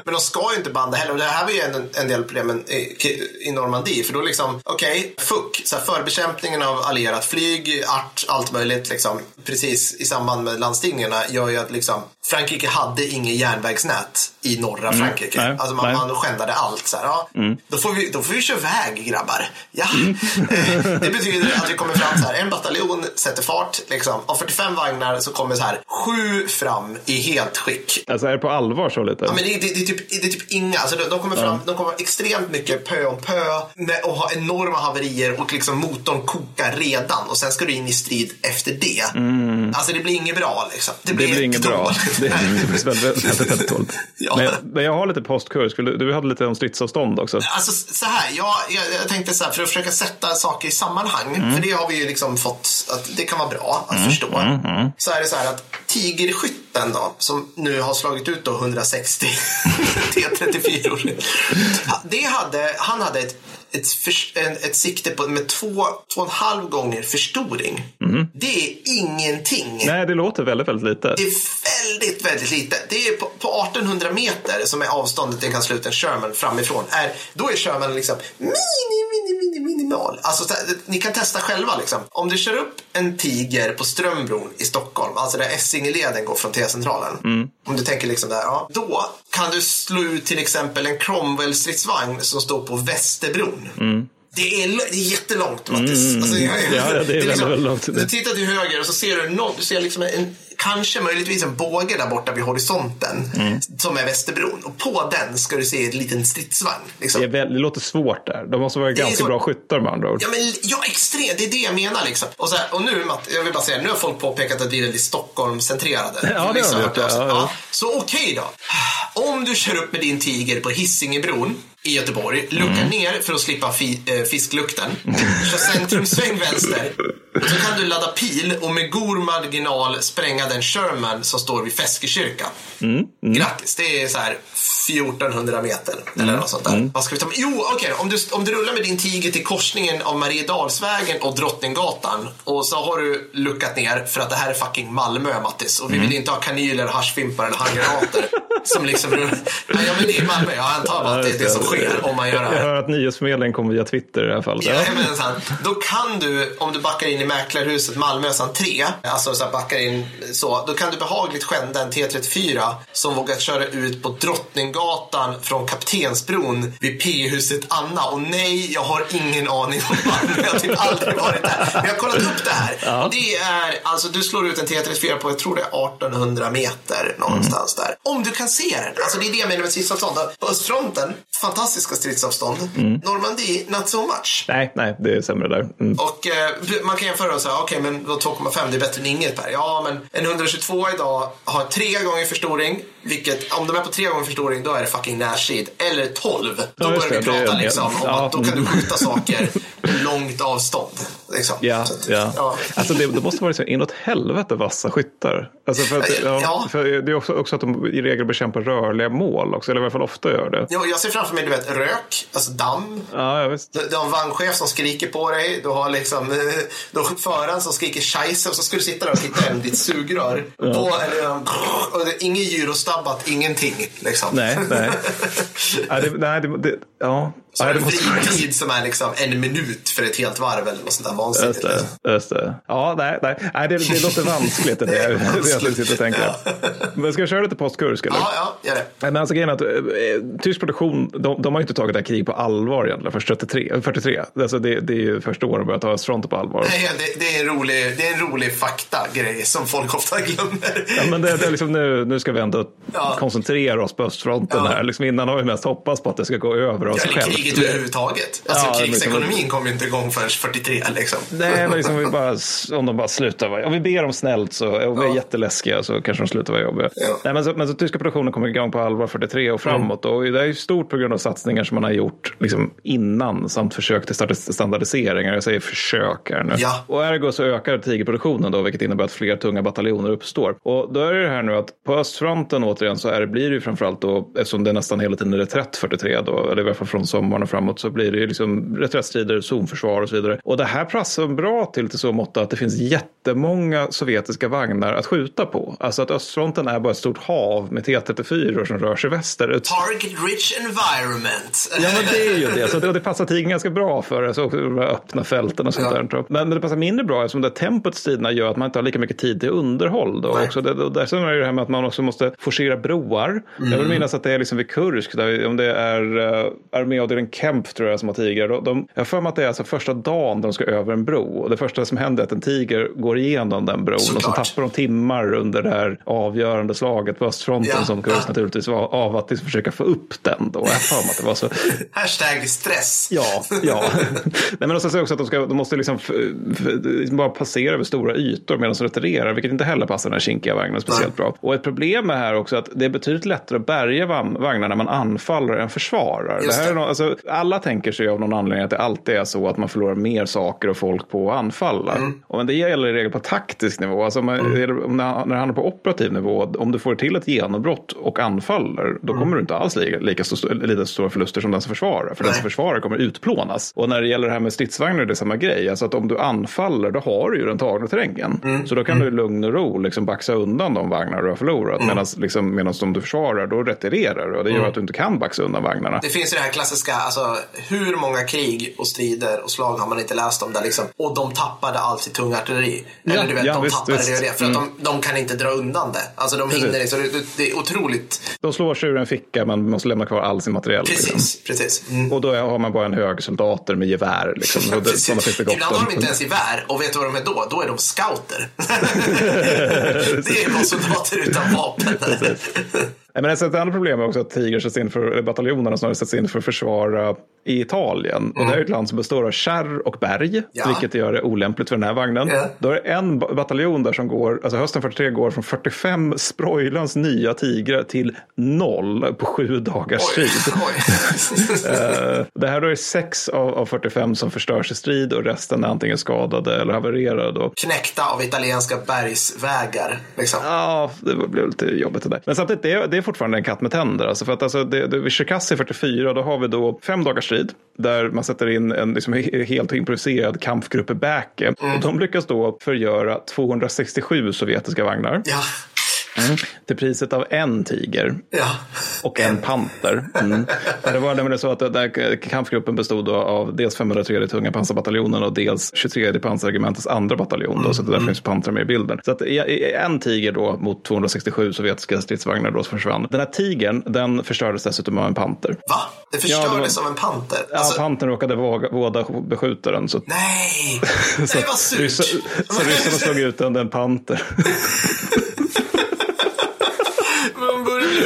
Men de ska ju inte banda heller. Och det här var ju en, en del problemen i, i Normandie. För då liksom, okej, fuck. Så här, förbekämpningen av allierat flyg, art, allt möjligt liksom. Precis i samband med landstigningarna gör ju att liksom Frankrike hade inget järnvägsnät i norra Frankrike. Mm. Nej, alltså man, nej. man skändade allt. Så här, ja. då, får vi, då får vi köra väg grabbar. Ja. Mm. [laughs] Eh, det betyder att vi kommer fram så här. En bataljon sätter fart. Liksom. Av 45 vagnar så kommer så här sju fram i helt skick. Alltså är det på allvar så lite? Ja, men det, det, det, är typ, det är typ inga. Alltså, de, de, kommer fram, de kommer extremt mycket pö om pö med, och ha enorma haverier och liksom motorn kokar redan och sen ska du in i strid efter det. Alltså det blir inget bra liksom. Det blir, Mm. Det blir inget bra. [laughs] Det, blir väldigt, väldigt, väldigt dåligt. [laughs] Ja. Men, men jag har lite postkurs. Du, du hade lite om stridsavstånd också. Alltså så här, jag, jag, jag tänkte så här, för att försöka sätta saker i sammanhang, Mm. för det har vi ju liksom fått, att det kan vara bra att förstå. mm. Så är det så här att tigerskytten då, som nu har slagit ut då 160 [laughs] T34 [laughs] det hade, han hade ett ett, en, ett sikte på, med två, två och en halv gånger förstoring. Det är ingenting. Mm. Nej, det låter väldigt, väldigt lite. Det är väldigt, väldigt lite. Det är på, på 1800 meter som är avståndet den kan slå ut en Sherman framifrån. Är, då är Sherman liksom mini, mini, mini, minimal. Alltså, ni kan testa själva liksom. Om du kör upp en Tiger på Strömbron i Stockholm, alltså där Essingeleden går från T-centralen. Om du tänker liksom där, ja. Då kan du slå ut till exempel en Cromwell-stridsvagn som står på Västerbron. Det är, det är jättelångt Mattis. Alltså, jag- Mm. Ja, ja, det är väldigt, väldigt långt. Du tittar till höger och så ser du, någon, du ser liksom en, kanske möjligtvis en båge där borta vid horisonten. Mm. Som är Västerbron. Och på den ska du se en liten stridsvagn. Liksom. Det, är väl, det låter svårt där. De måste vara ganska bra skyttar med andra ord. Ja, men, ja, extremt. Det är det jag menar. Liksom. Och, så här, och nu, Matt, jag vill bara säga, nu har folk påpekat att vi är väldigt Stockholm-centrerade. Ja, det har de hört gjort, ja, ja. Så okej då. Om du kör upp med din Tiger på Hisingebron i Göteborg, luckar ner för att slippa fi, eh, fisklukten, kör centrumsväng vänster, så kan du ladda pil och med god marginal spränga den Sherman som står vid Feskekyrka. Grattis, det är så här 1400 meter eller något sånt där. Vad ska vi ta med? Jo, okej, om, du, om du rullar med din Tiger till korsningen av Mariedalsvägen och Drottninggatan och så har du luckat ner för att det här är fucking Malmö, Mattis, och vi vill inte ha kanyler, haschfimpar eller handgranater [laughs] som liksom rullar. Nej, ja, men det är Malmö, jag antar att det är det som sker om man gör det Jag här. hör att nyhetsförmedlingen kommer via Twitter i här fallet. Ja. Jajamensan. Då kan du, om du backar in i Mäklarhuset Malmösan 3, alltså så här backar in så, då kan du behagligt skända en T34 som vågat köra ut på Drottninggatan från Kaptensbron vid P-huset Anna. Och nej, jag har ingen aning om Malmö. Jag har typ aldrig varit där. Men jag har kollat upp det här. Och det är, alltså du slår ut en T34 på, jag tror det är 1800 meter någonstans där. Om du kan se den. Alltså det är det jag menar med stridsavstånd. På östfronten, fantastiska stridsavstånd. Normandie, not so much. Nej, nej, det är sämre där. Mm. Och eh, man kan jämföra och säga, okej men då 2,5 det är bättre än inget Per. Ja, men en 122 idag har tre gånger förstoring. Vilket, om de är på tre gånger förstoring, då är det fucking närsid. Eller 12. Då Ja, börjar vi prata liksom om ja, att då kan du skjuta saker långt avstånd. Liksom. Ja, att- ja. ja. Alltså det, det måste vara så inåt helvete vassa skyttar. Alltså för att, ja, Ja. för det är också, också att de i regel bekämpar rörliga mål också, eller i alla fall ofta gör det. Ja, jag ser framför mig, du vet, rök, alltså damm. Ja, ja visst. Du, du har en vagnchef som skriker på dig. Du har liksom [laughs] du har föraren som skriker scheisse och så ska du sitta där och titta in ditt sugrör. På, eller, och det, ingen gyrostabbat, ingenting. Liksom. Nej, nej. [laughs] Ja, det, nej, det, det, ja. Så Ja, en det måste vridtid som är liksom en minut för ett helt varv eller något sånt där vansinnigt. Just det, just det. Ja, nej, nej. nej det, det låter vanskligt det, det, det jag sitta och tänka. Men ska jag köra lite postkursk eller? Ja, ja, gör det. Men alltså grejen är att eh, tysk produktion, de, de har ju inte tagit det här kriget på allvar egentligen först 33, 43. Alltså det, det är ju första året de börjar ta östfronten på allvar. Nej, det, det, är en rolig, det är en rolig fakta-grej som folk ofta glömmer. Ja, men det, det är liksom nu, nu ska vi ändå Ja. koncentrera oss på östfronten Ja. här. Liksom innan har vi mest hoppats på att det ska gå över sig Eller själv. kriget överhuvudtaget. Alltså Ja, krigsekonomin kom ju inte igång förrän 43 liksom. [laughs] Nej, men liksom vi bara, om de bara slutar vara, om vi ber dem snällt så, om vi är Ja. jätteläskiga så kanske de slutar vara jobbiga. Ja. Nej, men, så, men så tyska produktionen kommer igång på allvar 43 och framåt och det är ju stort på grund av satsningar som man har gjort liksom, innan samt försök till standardiseringar. Jag säger försök här nu. Ja. Och ergo så ökar tigerproduktionen då, vilket innebär att fler tunga bataljoner uppstår. Och då är det här nu att på östfronten återigen så är det, blir det ju framförallt då, eftersom det nästan hela tiden är reträtt 43 då, eller i alla fall från sommaren och framåt, så blir det ju liksom reträttstrider, zonförsvar och så vidare. Och det här passar bra till till så mått att det finns jättemånga sovjetiska vagnar att skjuta på. Alltså att östfronten är bara ett stort hav med T34 som rör sig västerut. Target rich environment. Ja, men det är ju det. Så det, det passar tiden ganska bra för det. Så också de öppna fälten och sånt Ja. där. jag. Men, det passar mindre bra eftersom det tempot striderna gör att man inte har lika mycket tid till underhåll. Då. Också det, och dessutom är det här med att man också måste forcera broar. Jag Mm. vill minnas att det är liksom vid Kursk, där, om det är uh, arméavdelningen Kemp tror jag som har tigrar. De, jag har för mig att det är alltså första dagen de ska över en bro. Och det första som händer är att en tiger går igenom den bron. Och så Såklart. tappar de timmar under det här avgörande slaget på östfronten Ja. som Ja. naturligtvis var av att liksom försöka få upp den. Då. Jag för att det var så. [laughs] Hashtag stress. Ja, ja. [laughs] Nej, men och jag också att de, ska, de måste liksom f, bara passera över stora ytor medan de retirerar, vilket inte heller passar den här kinkiga vagnen speciellt bra. Och ett problem är här också att det är betydligt lättare att bärga vagnar när man anfaller än försvarar. Just det här är det. nå- alltså, alla tänker sig av någon anledning att det alltid är så att man förlorar mer saker och folk på att anfalla. Mm. Och men det gäller i regel på taktisk nivå. Alltså, man, är det- om när, när det handlar på operativ nivå, om du får till ett genombrott och anfaller, då Mm. kommer du inte alls lika, lika, stor, lika stora förluster som den som försvarar. För den Nej. som försvarar kommer utplånas. Och när det gäller det här med stridsvagnar är det samma grej. Alltså att om du anfaller, då har du ju den tagna terrängen. Mm. Så då kan du i lugn och ro liksom baxa undan de vagnar du har förlorat. Mm. Medan liksom, medans de du försvarar, då retirerar du. Och det gör att du inte kan baxa undan vagnarna. Det finns ju det här klassiska, alltså hur många krig och strider och slag har man inte läst om där liksom, och de tappade allt sitt tunga artilleri. Eller Ja, du vet, ja, de visst, tappade visst. Mm. det och det. För att de, de kan inte dra undan det. Alltså de hinner inte. Så det, det är otroligt. De slår sig ur en ficka, men måste lämna kvar all sin materiel. Liksom. Precis, precis. Mm. Och då har man bara en hög soldater med gevär. Liksom. Och det, Precis. sådana finns det gott Ibland har de inte ens gevär och vet du vad de är då? Då är de scouter. [laughs] [laughs] det är bara soldater utan vapen. Men ett annat problem är också att Tiger sätts in för, eller bataljonerna snarare sätts in för att försvara i Italien. Och det är ett land som består av kärr och berg, Mm. Ja. vilket gör det olämpligt för den här vagnen. Ja. Då är det en ba- bataljon där som går, alltså hösten 43 går från 45 Sproilans nya Tigrar till noll på sju dagars Oj, oj. [laughs] [laughs] Eh, Det här då är sex av, av 45 som förstörs i strid och resten är antingen skadade eller havererade. Då. Knäckta av italienska bergsvägar. Liksom. Ja, det blev lite jobbigt det där. Men samtidigt, det är, det är fortfarande en katt med tänder. Alltså för att alltså, det, det, vid Cherkassy 44, då har vi då fem dagars strid. Där man sätter in en liksom, he- helt improviserad kampgrupp i Bäke. Och de lyckas då förgöra 267 sovjetiska vagnar. Ja, Till priset av en tiger. ja. Och en panter. Mm. [laughs] Det var nämligen så att den där kampgruppen bestod av dels 503 tunga pansarbataljonen och dels 23 pansarregementets andra bataljon. Då, så det där finns pantrar med i bilden. Så att en tiger då mot 267 sovjetiska stridsvagnar då som försvann. Den här tigern, den förstördes dessutom av en panter. Va? Det förstördes Ja, det var- som en panter? Ja, Alltså, pantern råkade våga, våda beskjuta den. Så, nej! [laughs] så, Nej, vad surt! ryssa- så ryssarna slog ut den, en panter. [laughs]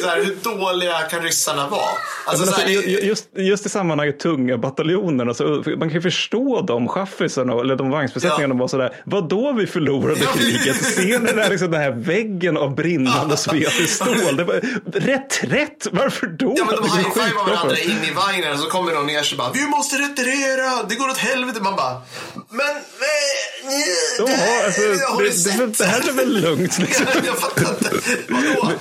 Så här, hur dåliga kan ryssarna vara? Alltså, så alltså, här, ju- ju- just, just i sammanhanget tunga bataljonerna, så man kan ju förstå de chaffisarna eller de vagnsbesättningarna Ja. var sådär, vadå vi förlorade Ja. kriget? Ser ni där, liksom, den här väggen av brinnande sovjetiskt stål? Det var, reträtt, varför då? Ja, men de high-fivar skitbra varandra in i vagnen och så kommer någon ner och bara Vi måste retirera, det går åt helvete. Man bara Men... men De har, alltså, har du det, sett det, det här är väl lugnt? Liksom. [laughs] Jag fattar inte. Vadå?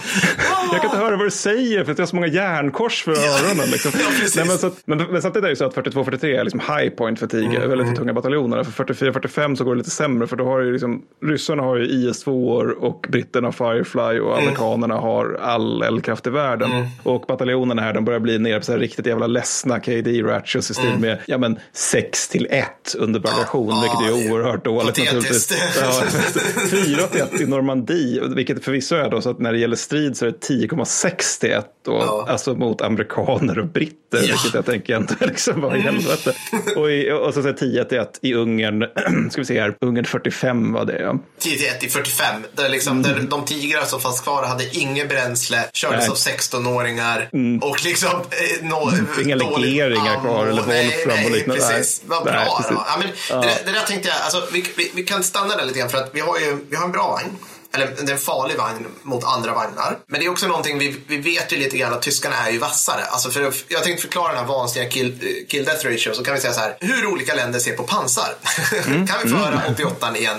Jag kan inte höra vad du säger för att jag har så många järnkors för öronen. Liksom. Ja. Nej, men, så att, men, men samtidigt är det ju så att 42-43 är liksom high point för Tiger, Mm, väldigt tunga bataljoner. För 44-45 så går det lite sämre för då har ju liksom, ryssarna har ju IS-2 och britterna Firefly Mm. och amerikanerna har all eldkraft i världen. Och bataljonerna här de börjar bli nere på så här riktigt jävla ledsna KD-ratchets i stil med ja, men 6 till 1 under bagation, Mm. Ja, vilket är oerhört dåligt naturligtvis. Ja, [laughs] 4 till 1 i Normandie, vilket förvisso är då så att när det gäller strid så är det 10,6 till 1 då, Ja. alltså mot amerikaner och britter, Ja. vilket jag tänker ändå [laughs] liksom var i helvete. Och, i, och så säger 10 till 1 i Ungern, [clears throat] ska vi se här, Ungern 45 var det ja. 10 till 1 i 45. Där, liksom, där de tigrar som fanns kvar hade inget bränsle, kördes av 16-åringar och liksom... Eh, no, Inga legeringar kvar eller Wolfram och liknande. Precis. Nej. Vad bra Nej, precis. Ja, men, det, där, det där tänkte jag, alltså, vi, vi, vi kan stanna där lite grann för att vi har ju vi har en bra vagn. Eller det är en farlig vagn mot andra vagnar. Men det är också någonting, vi, vi vet ju lite grann att tyskarna är ju vassare. Alltså för, jag tänkte förklara den här vansinniga kill, kill death ratio så kan vi säga så här. Hur olika länder ser på pansar. [laughs] kan vi få höra 88 igen?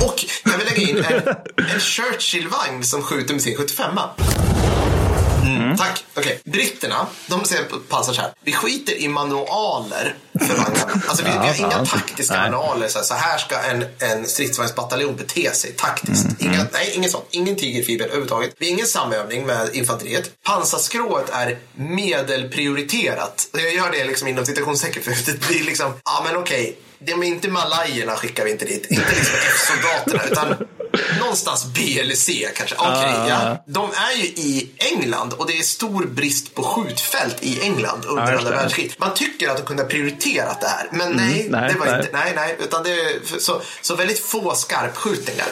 Och jag vill lägga in en, en Churchill-vagn som skjuter med sin 75 Mm, tack. Okej. Britterna, de ser på pansar så här. Vi skiter i manualer för vagnarna. Alltså vi, vi har inga taktiska manualer. Så här, så här ska en, en stridsvagnsbataljon bete sig taktiskt. Inga, nej, ingen sånt. Ingen tigerfiber överhuvudtaget. Vi har ingen samövning med infanteriet. Pansarskrået är medelprioriterat. Jag gör det liksom inom citationstecken för det blir liksom, ja men okej. Det är inte malajerna skickar vi inte dit. Inte liksom F-soldaterna. Utan någonstans B eller C kanske. Okej, ja. De är ju i England och det är stor brist på skjutfält i England under Ja, andra världskriget. Man tycker att de kunde ha prioriterat det här. Men nej, nej, det var nej. inte. Nej, nej. Utan det så, så väldigt få skarpskjutningar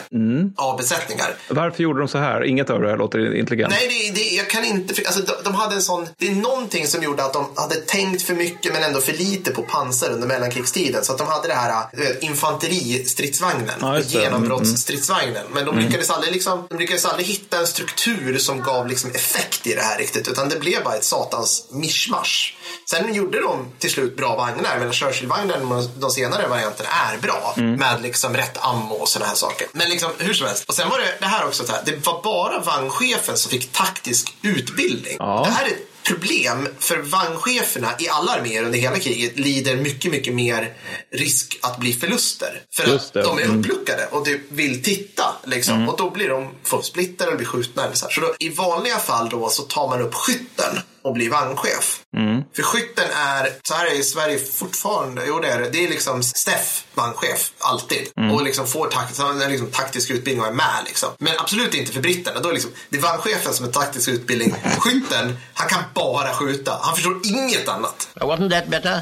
av besättningar. Varför gjorde de så här? Inget av det här låter intelligent. Nej, det, det, jag kan inte... Alltså, de, de hade en sån... Det är någonting som gjorde att de hade tänkt för mycket men ändå för lite på pansar under mellankrigstiden. Så att de hade det här du vet, infanteristridsvagnen, Ja. Mm, genombrottsstridsvagnen. Men de lyckades, aldrig liksom, de lyckades aldrig hitta en struktur som gav liksom effekt i det här riktigt. Utan det blev bara ett satans mischmasch. Sen gjorde de till slut bra vagnar. Men Churchill-vagnen, de senare varianterna, är bra. Mm. Med liksom rätt ammo och sådana här saker. Men liksom hur som helst. Och sen var det det här också. Det var bara vagnchefen som fick taktisk utbildning. Ja. Det här är problem för vagncheferna i alla arméer under hela kriget lider mycket, mycket mer risk att bli förluster. För att de är Mm. uppluckade och de vill titta. Liksom. Mm. Och då blir de, får splitter eller blir skjutna. Eller så här. så då, i vanliga fall då så tar man upp skytten att bli vagnchef. För skytten är, så här är i Sverige fortfarande, jo det är det, det är liksom Steff vagnchef, alltid. Och liksom får takt, liksom taktisk utbildning och är med liksom. Men absolut inte för britterna. Då är liksom, det är vagnchefen som har taktisk utbildning. Skytten, han kan bara skjuta. Han förstår inget annat. Wasn't that better?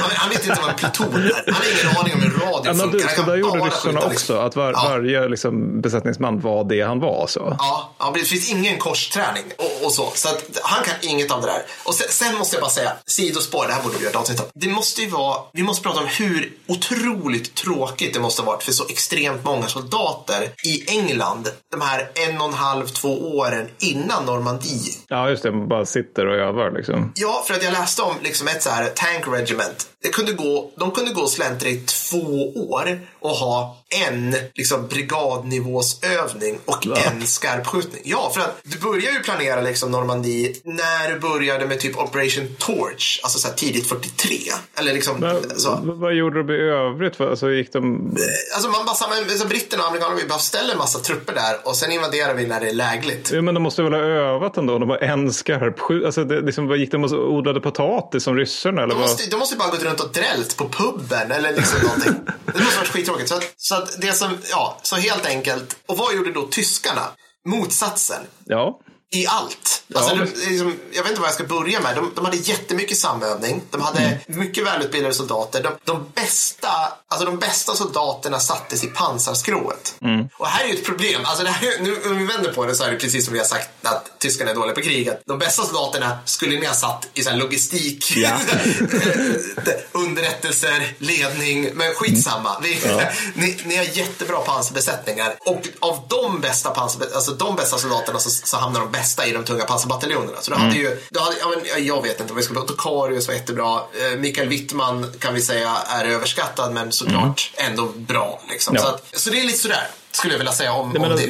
Han, han vet inte vad en pluton är. Han har ingen aning om hur radio Ja, men funkar. du, så där gjorde ryssarna också, liksom. att var, Ja. varje liksom, besättningsman var det han var. Så. Ja, ja, det finns ingen korsträning och, och så. Så att han kan inget av det där. Och sen, sen måste jag bara säga, sidospår, det här borde vi göra ett avsnitt. Det måste ju vara, vi måste prata om hur otroligt tråkigt det måste ha varit för så extremt många soldater i England de här en och en halv, två åren innan Normandie. Ja, just det. Man bara sitter och övar liksom. Ja, för att jag läste om liksom ett så här tank regiment. Det kunde gå, de kunde gå släntra i två år och ha en liksom, brigadnivåsövning och en skarpskjutning. Ja, för att du börjar ju planera liksom Normandie när du började med typ Operation Torch, alltså så här tidigt 43. Eller liksom Men, så. vad gjorde de i övrigt? Alltså, gick de... Alltså man bara samlar, alltså britterna och amerikanerna, vi bara ställer en massa trupper där och sen invaderar vi när det är lägligt. Ja, men de måste väl ha övat ändå? De var en skarp skjut. Alltså, det, liksom, vad gick de och odlade potatis som ryssarna? Eller De vad? måste, de måste bara gått runt och drällt på puben eller liksom någonting. Det måste varit skittråkigt. Så, att, så att det som, ja, så helt enkelt. Och vad gjorde då tyskarna? Motsatsen. Ja. I allt. Alltså, Ja, de, liksom, jag vet inte vad jag ska börja med. De, de hade jättemycket samövning. De hade Mm. mycket välutbildade soldater. De, de, bästa, alltså de bästa soldaterna sattes i pansarskrået. Mm. Och här är ju ett problem. Alltså det här, är- nu om vi vänder på det så är det precis som vi har sagt att tyskarna är dåliga på kriget. De bästa soldaterna skulle ni ha satt i så logistik, Ja. [laughs] underrättelser, ledning. Men skitsamma. Vi, [laughs] ni, ni har jättebra pansarbesättningar. Och av de bästa, pansar, alltså de bästa soldaterna så, så hamnar de bästa i de tunga pansarbataljonerna. Så du hade ju, du hade, ja, men, jag vet inte vad vi ska prata Tokarius var jättebra. Eh, Mikael Wittman kan vi säga är överskattad men såklart ändå bra. Liksom. Ja. Så, att, så det är lite sådär. Skulle jag vilja säga om, men om alltså-.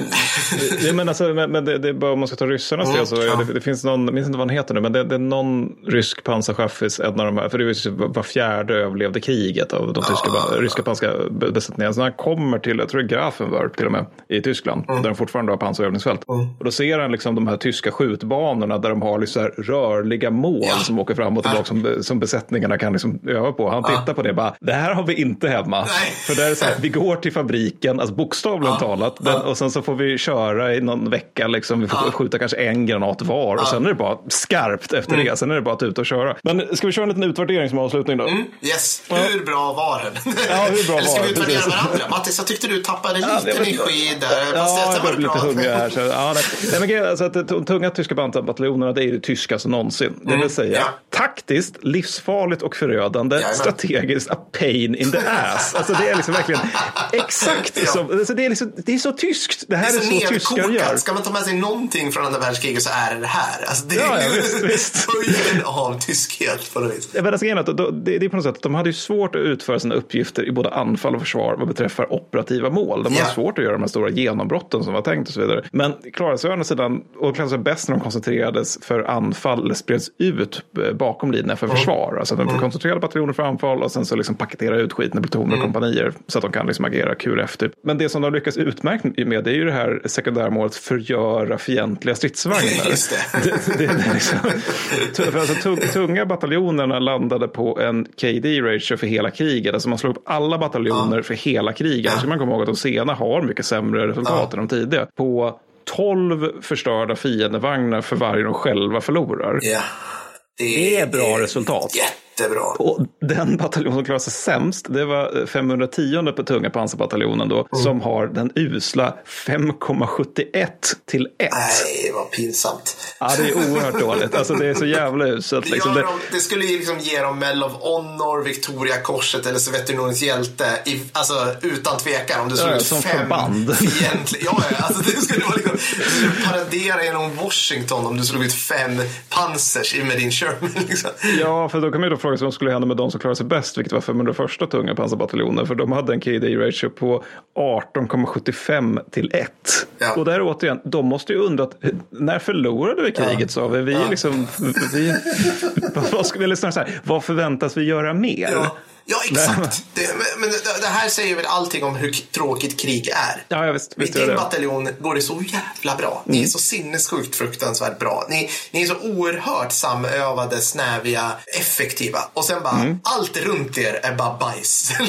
[laughs] Ja, men alltså, men, det, det är bara om man ska ta ryssarnas del så ja. det, det finns någon, jag minns inte vad han heter nu, men det, det är någon rysk pansarchaffis, en av de här, för det var var fjärde överlevde kriget av de tyska, ryska pansarbesättningarna. Så när han kommer till, jag tror det är Grafenwörth till och med, i Tyskland, där de fortfarande har pansarövningsfält. Och då ser han liksom de här tyska skjutbanorna där de har liksom så här rörliga mål Ja. som åker fram och tillbaka som, som besättningarna kan liksom öva på. Han tittar på det bara, det här har vi inte hemma. Nej. För där är det så här, vi går till fabriken, alltså bokstavligen talat, den, och sen så får vi köra i någon vecka, liksom, vi får skjuta kanske en granat var och sen är det bara skarpt efter Mm. det, sen är det bara att ut och köra. Men ska vi köra en liten utvärdering som avslutning då? Yes, hur bra var den? Ja, hur bra Eller ska var vi utvärdera Precis. varandra? Mattis, jag tyckte du tappade lite energi där. Fast Ja, jag blev det lite hungrig här. Så, ja, nej. Nej, men alltså de de tunga tyska bataljonerna det är det tyskaste någonsin. Det vill säga Mm. ja. taktiskt, livsfarligt och förödande, strategiskt a pain in the ass. Alltså det är liksom verkligen [laughs] exakt som, alltså, det, är liksom, det är så tyskt. Det här Det är är så, så tyskar gör. Ska man ta med sig någonting från andra världskriget så är det det här. Alltså, det är Ja, ja, visst, visst. [laughs] höjden av tyskhet på något vis. Men alltså, att då- det, det är på något sätt att de hade ju svårt att utföra sina uppgifter i både anfall och försvar vad beträffar operativa mål. De hade Ja. svårt att göra de här stora genombrotten som var tänkt och så vidare. Men klarade sig å andra sidan, och klarade sig bäst när de koncentrerades för anfall eller spreds ut eh, bakom linjerna för försvar. Alltså att de koncentrerade bataljoner för anfall och sen så liksom paketera ut skiten i plutoner och kompanier så att de kan liksom agera kul efter. Men det som de lyckas utmärkt med det är ju det här sekundärmålet förgöra fientliga stridsvagnar. [laughs] Just det. det, det är liksom, tu- för alltså, tung, tunga bataljonerna landade på en KD-ratio för hela kriget. Alltså man slog upp alla bataljoner för hela kriget. Ja. ska man komma ihåg att de sena har mycket sämre resultat än de tidiga. På 12 förstörda fiendevagnar för varje de själva förlorar. Ja. Det är bra resultat. Jättebra. Och den bataljon som klarade sig sämst, det var 510 på tunga pansarbataljonen då, som har den usla 5,71 till 1. Nej, vad pinsamt. Ja, det är oerhört dåligt. Alltså det är så jävla uselt. Liksom. Det, det skulle ju liksom ge dem Medal of Honor, Victoriakorset eller Sovjetunionens hjälte. I, alltså utan tvekan. Om du slog Ja, ut som fem förband. [laughs] fientliga. Ja, ja, alltså det skulle vara liksom, du skulle paradera genom Washington om du slog ut fem pansers med din Sherman. Liksom. ja, för då kan man ju då fråga sig vad som skulle hända med de som klarade sig bäst, vilket var 501 tunga pansarbataljoner. För de hade en KD-ratio på 18,75 till 1. Ja. Och där återigen, de måste ju undra, att, när förlorade vi kriget? Så vi, vi liksom, vi, [laughs] vad, vi, eller snarare så här, vad förväntas vi göra mer? Ja. Ja, exakt. [laughs] Det, men det, det här säger väl allting om hur tråkigt krig är. Ja, ja visst, I visst gör din det. bataljon går det så jävla bra. Ni är så sinnessjukt fruktansvärt bra. Ni, ni är så oerhört samövade, snäviga, effektiva. Och sen bara, allt runt er är bara bajs. [laughs]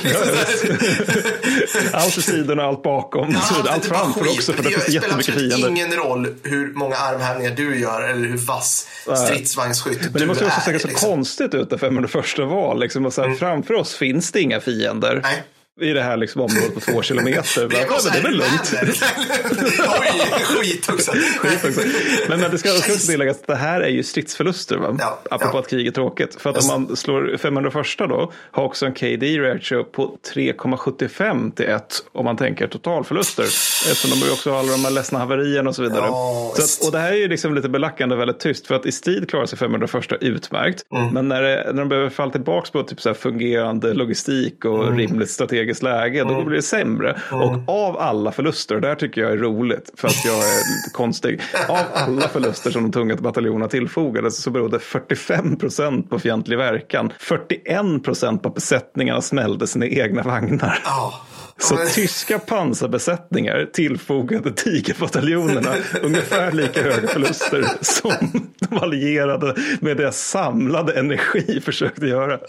Allt i sidorna, allt bakom, vidare. allt är bara framför också, för det det finns spelar jättemycket absolut fiender. ingen roll hur många armhävningar du gör eller hur vass stridsvagnsskytt Men det du måste ju också är. se så liksom. konstigt ut det 501 val. Liksom, och så här, Framför oss finns det inga fiender. Nej. I det här liksom, området på två kilometer. Oss men det är väl lugnt. Oj, skit också. [laughs] Skit också. Men, men det ska också tilläggas att det här är ju stridsförluster. Va? Ja, Apropå ja. att krig är tråkigt. För att om man slår 501 då har också en KD ratio på 3,75 till 1 om man tänker totalförluster. Eftersom de har också alla de här ledsna haverierna och så vidare. Ja, så att, och det här är ju liksom lite belackande väldigt tyst. För att i strid klarar sig 501 utmärkt. Mm. Men när, det, när de behöver falla tillbaka på typ så här fungerande logistik och Mm. rimligt strategiskt läge. Då blir det sämre. Och av alla förluster, och det här tycker jag är roligt. För att jag är lite [laughs] konstig. Av alla förluster som de tunga bataljonerna tillfogades så berodde 45 procent på fientlig verkan. 41 procent på att besättningarna smällde sina egna vagnar. Ja. Så men- tyska pansarbesättningar tillfogade tigerbataljonerna ungefär lika höga förluster som de allierade med deras samlade energi försökte göra. [laughs]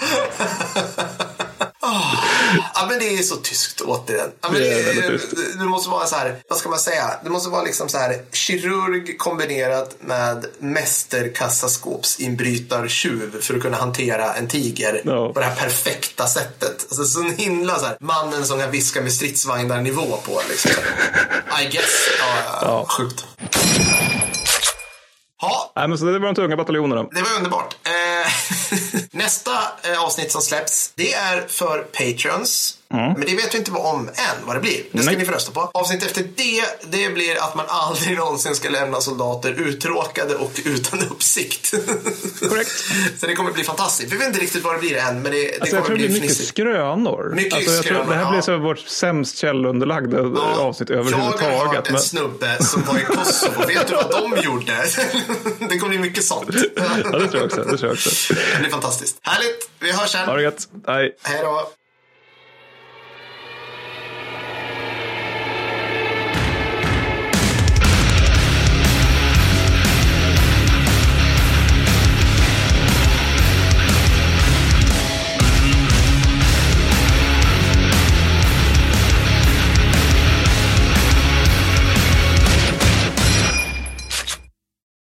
Ja, men det är så tyskt återigen. Ja, men Det är det, det måste vara så här, vad ska man säga? Det måste vara liksom så här kirurg kombinerat med mästerkassaskåpsinbrytartjuv för att kunna hantera en tiger Ja. på det här perfekta sättet. Alltså så himla så här, mannen som kan viska med stridsvagnar nivå på liksom. [laughs] I guess. Ja, Ja. Sjukt. Ja, Nej, men så det var de tunga bataljonerna. det var underbart. Eh, [laughs] nästa eh, avsnitt som släpps, det är för Patreons. Men det vet vi inte vad om än, vad det blir. Det ska Nej. ni få rösta på. Avsnitt efter det, det blir att man aldrig någonsin ska lämna soldater uttråkade och utan uppsikt. Korrekt. [laughs] Så det kommer bli fantastiskt. Vi vet inte riktigt vad det blir än, men det, det Alltså, jag kommer tror det bli blir mycket skrönor. Mycket alltså, jag tror skrönor, det här blir ja. så vårt sämst källunderlagda avsnitt Jag har överhuvudtaget. hört en Men, snubbe som var i Kosovo. Vet du vad de gjorde? [laughs] det kommer bli mycket sånt. ja, det tror jag också. Det tror jag också. Det blir fantastiskt. Härligt. Vi hörs sen. Ha det gött. Hej. Hej då.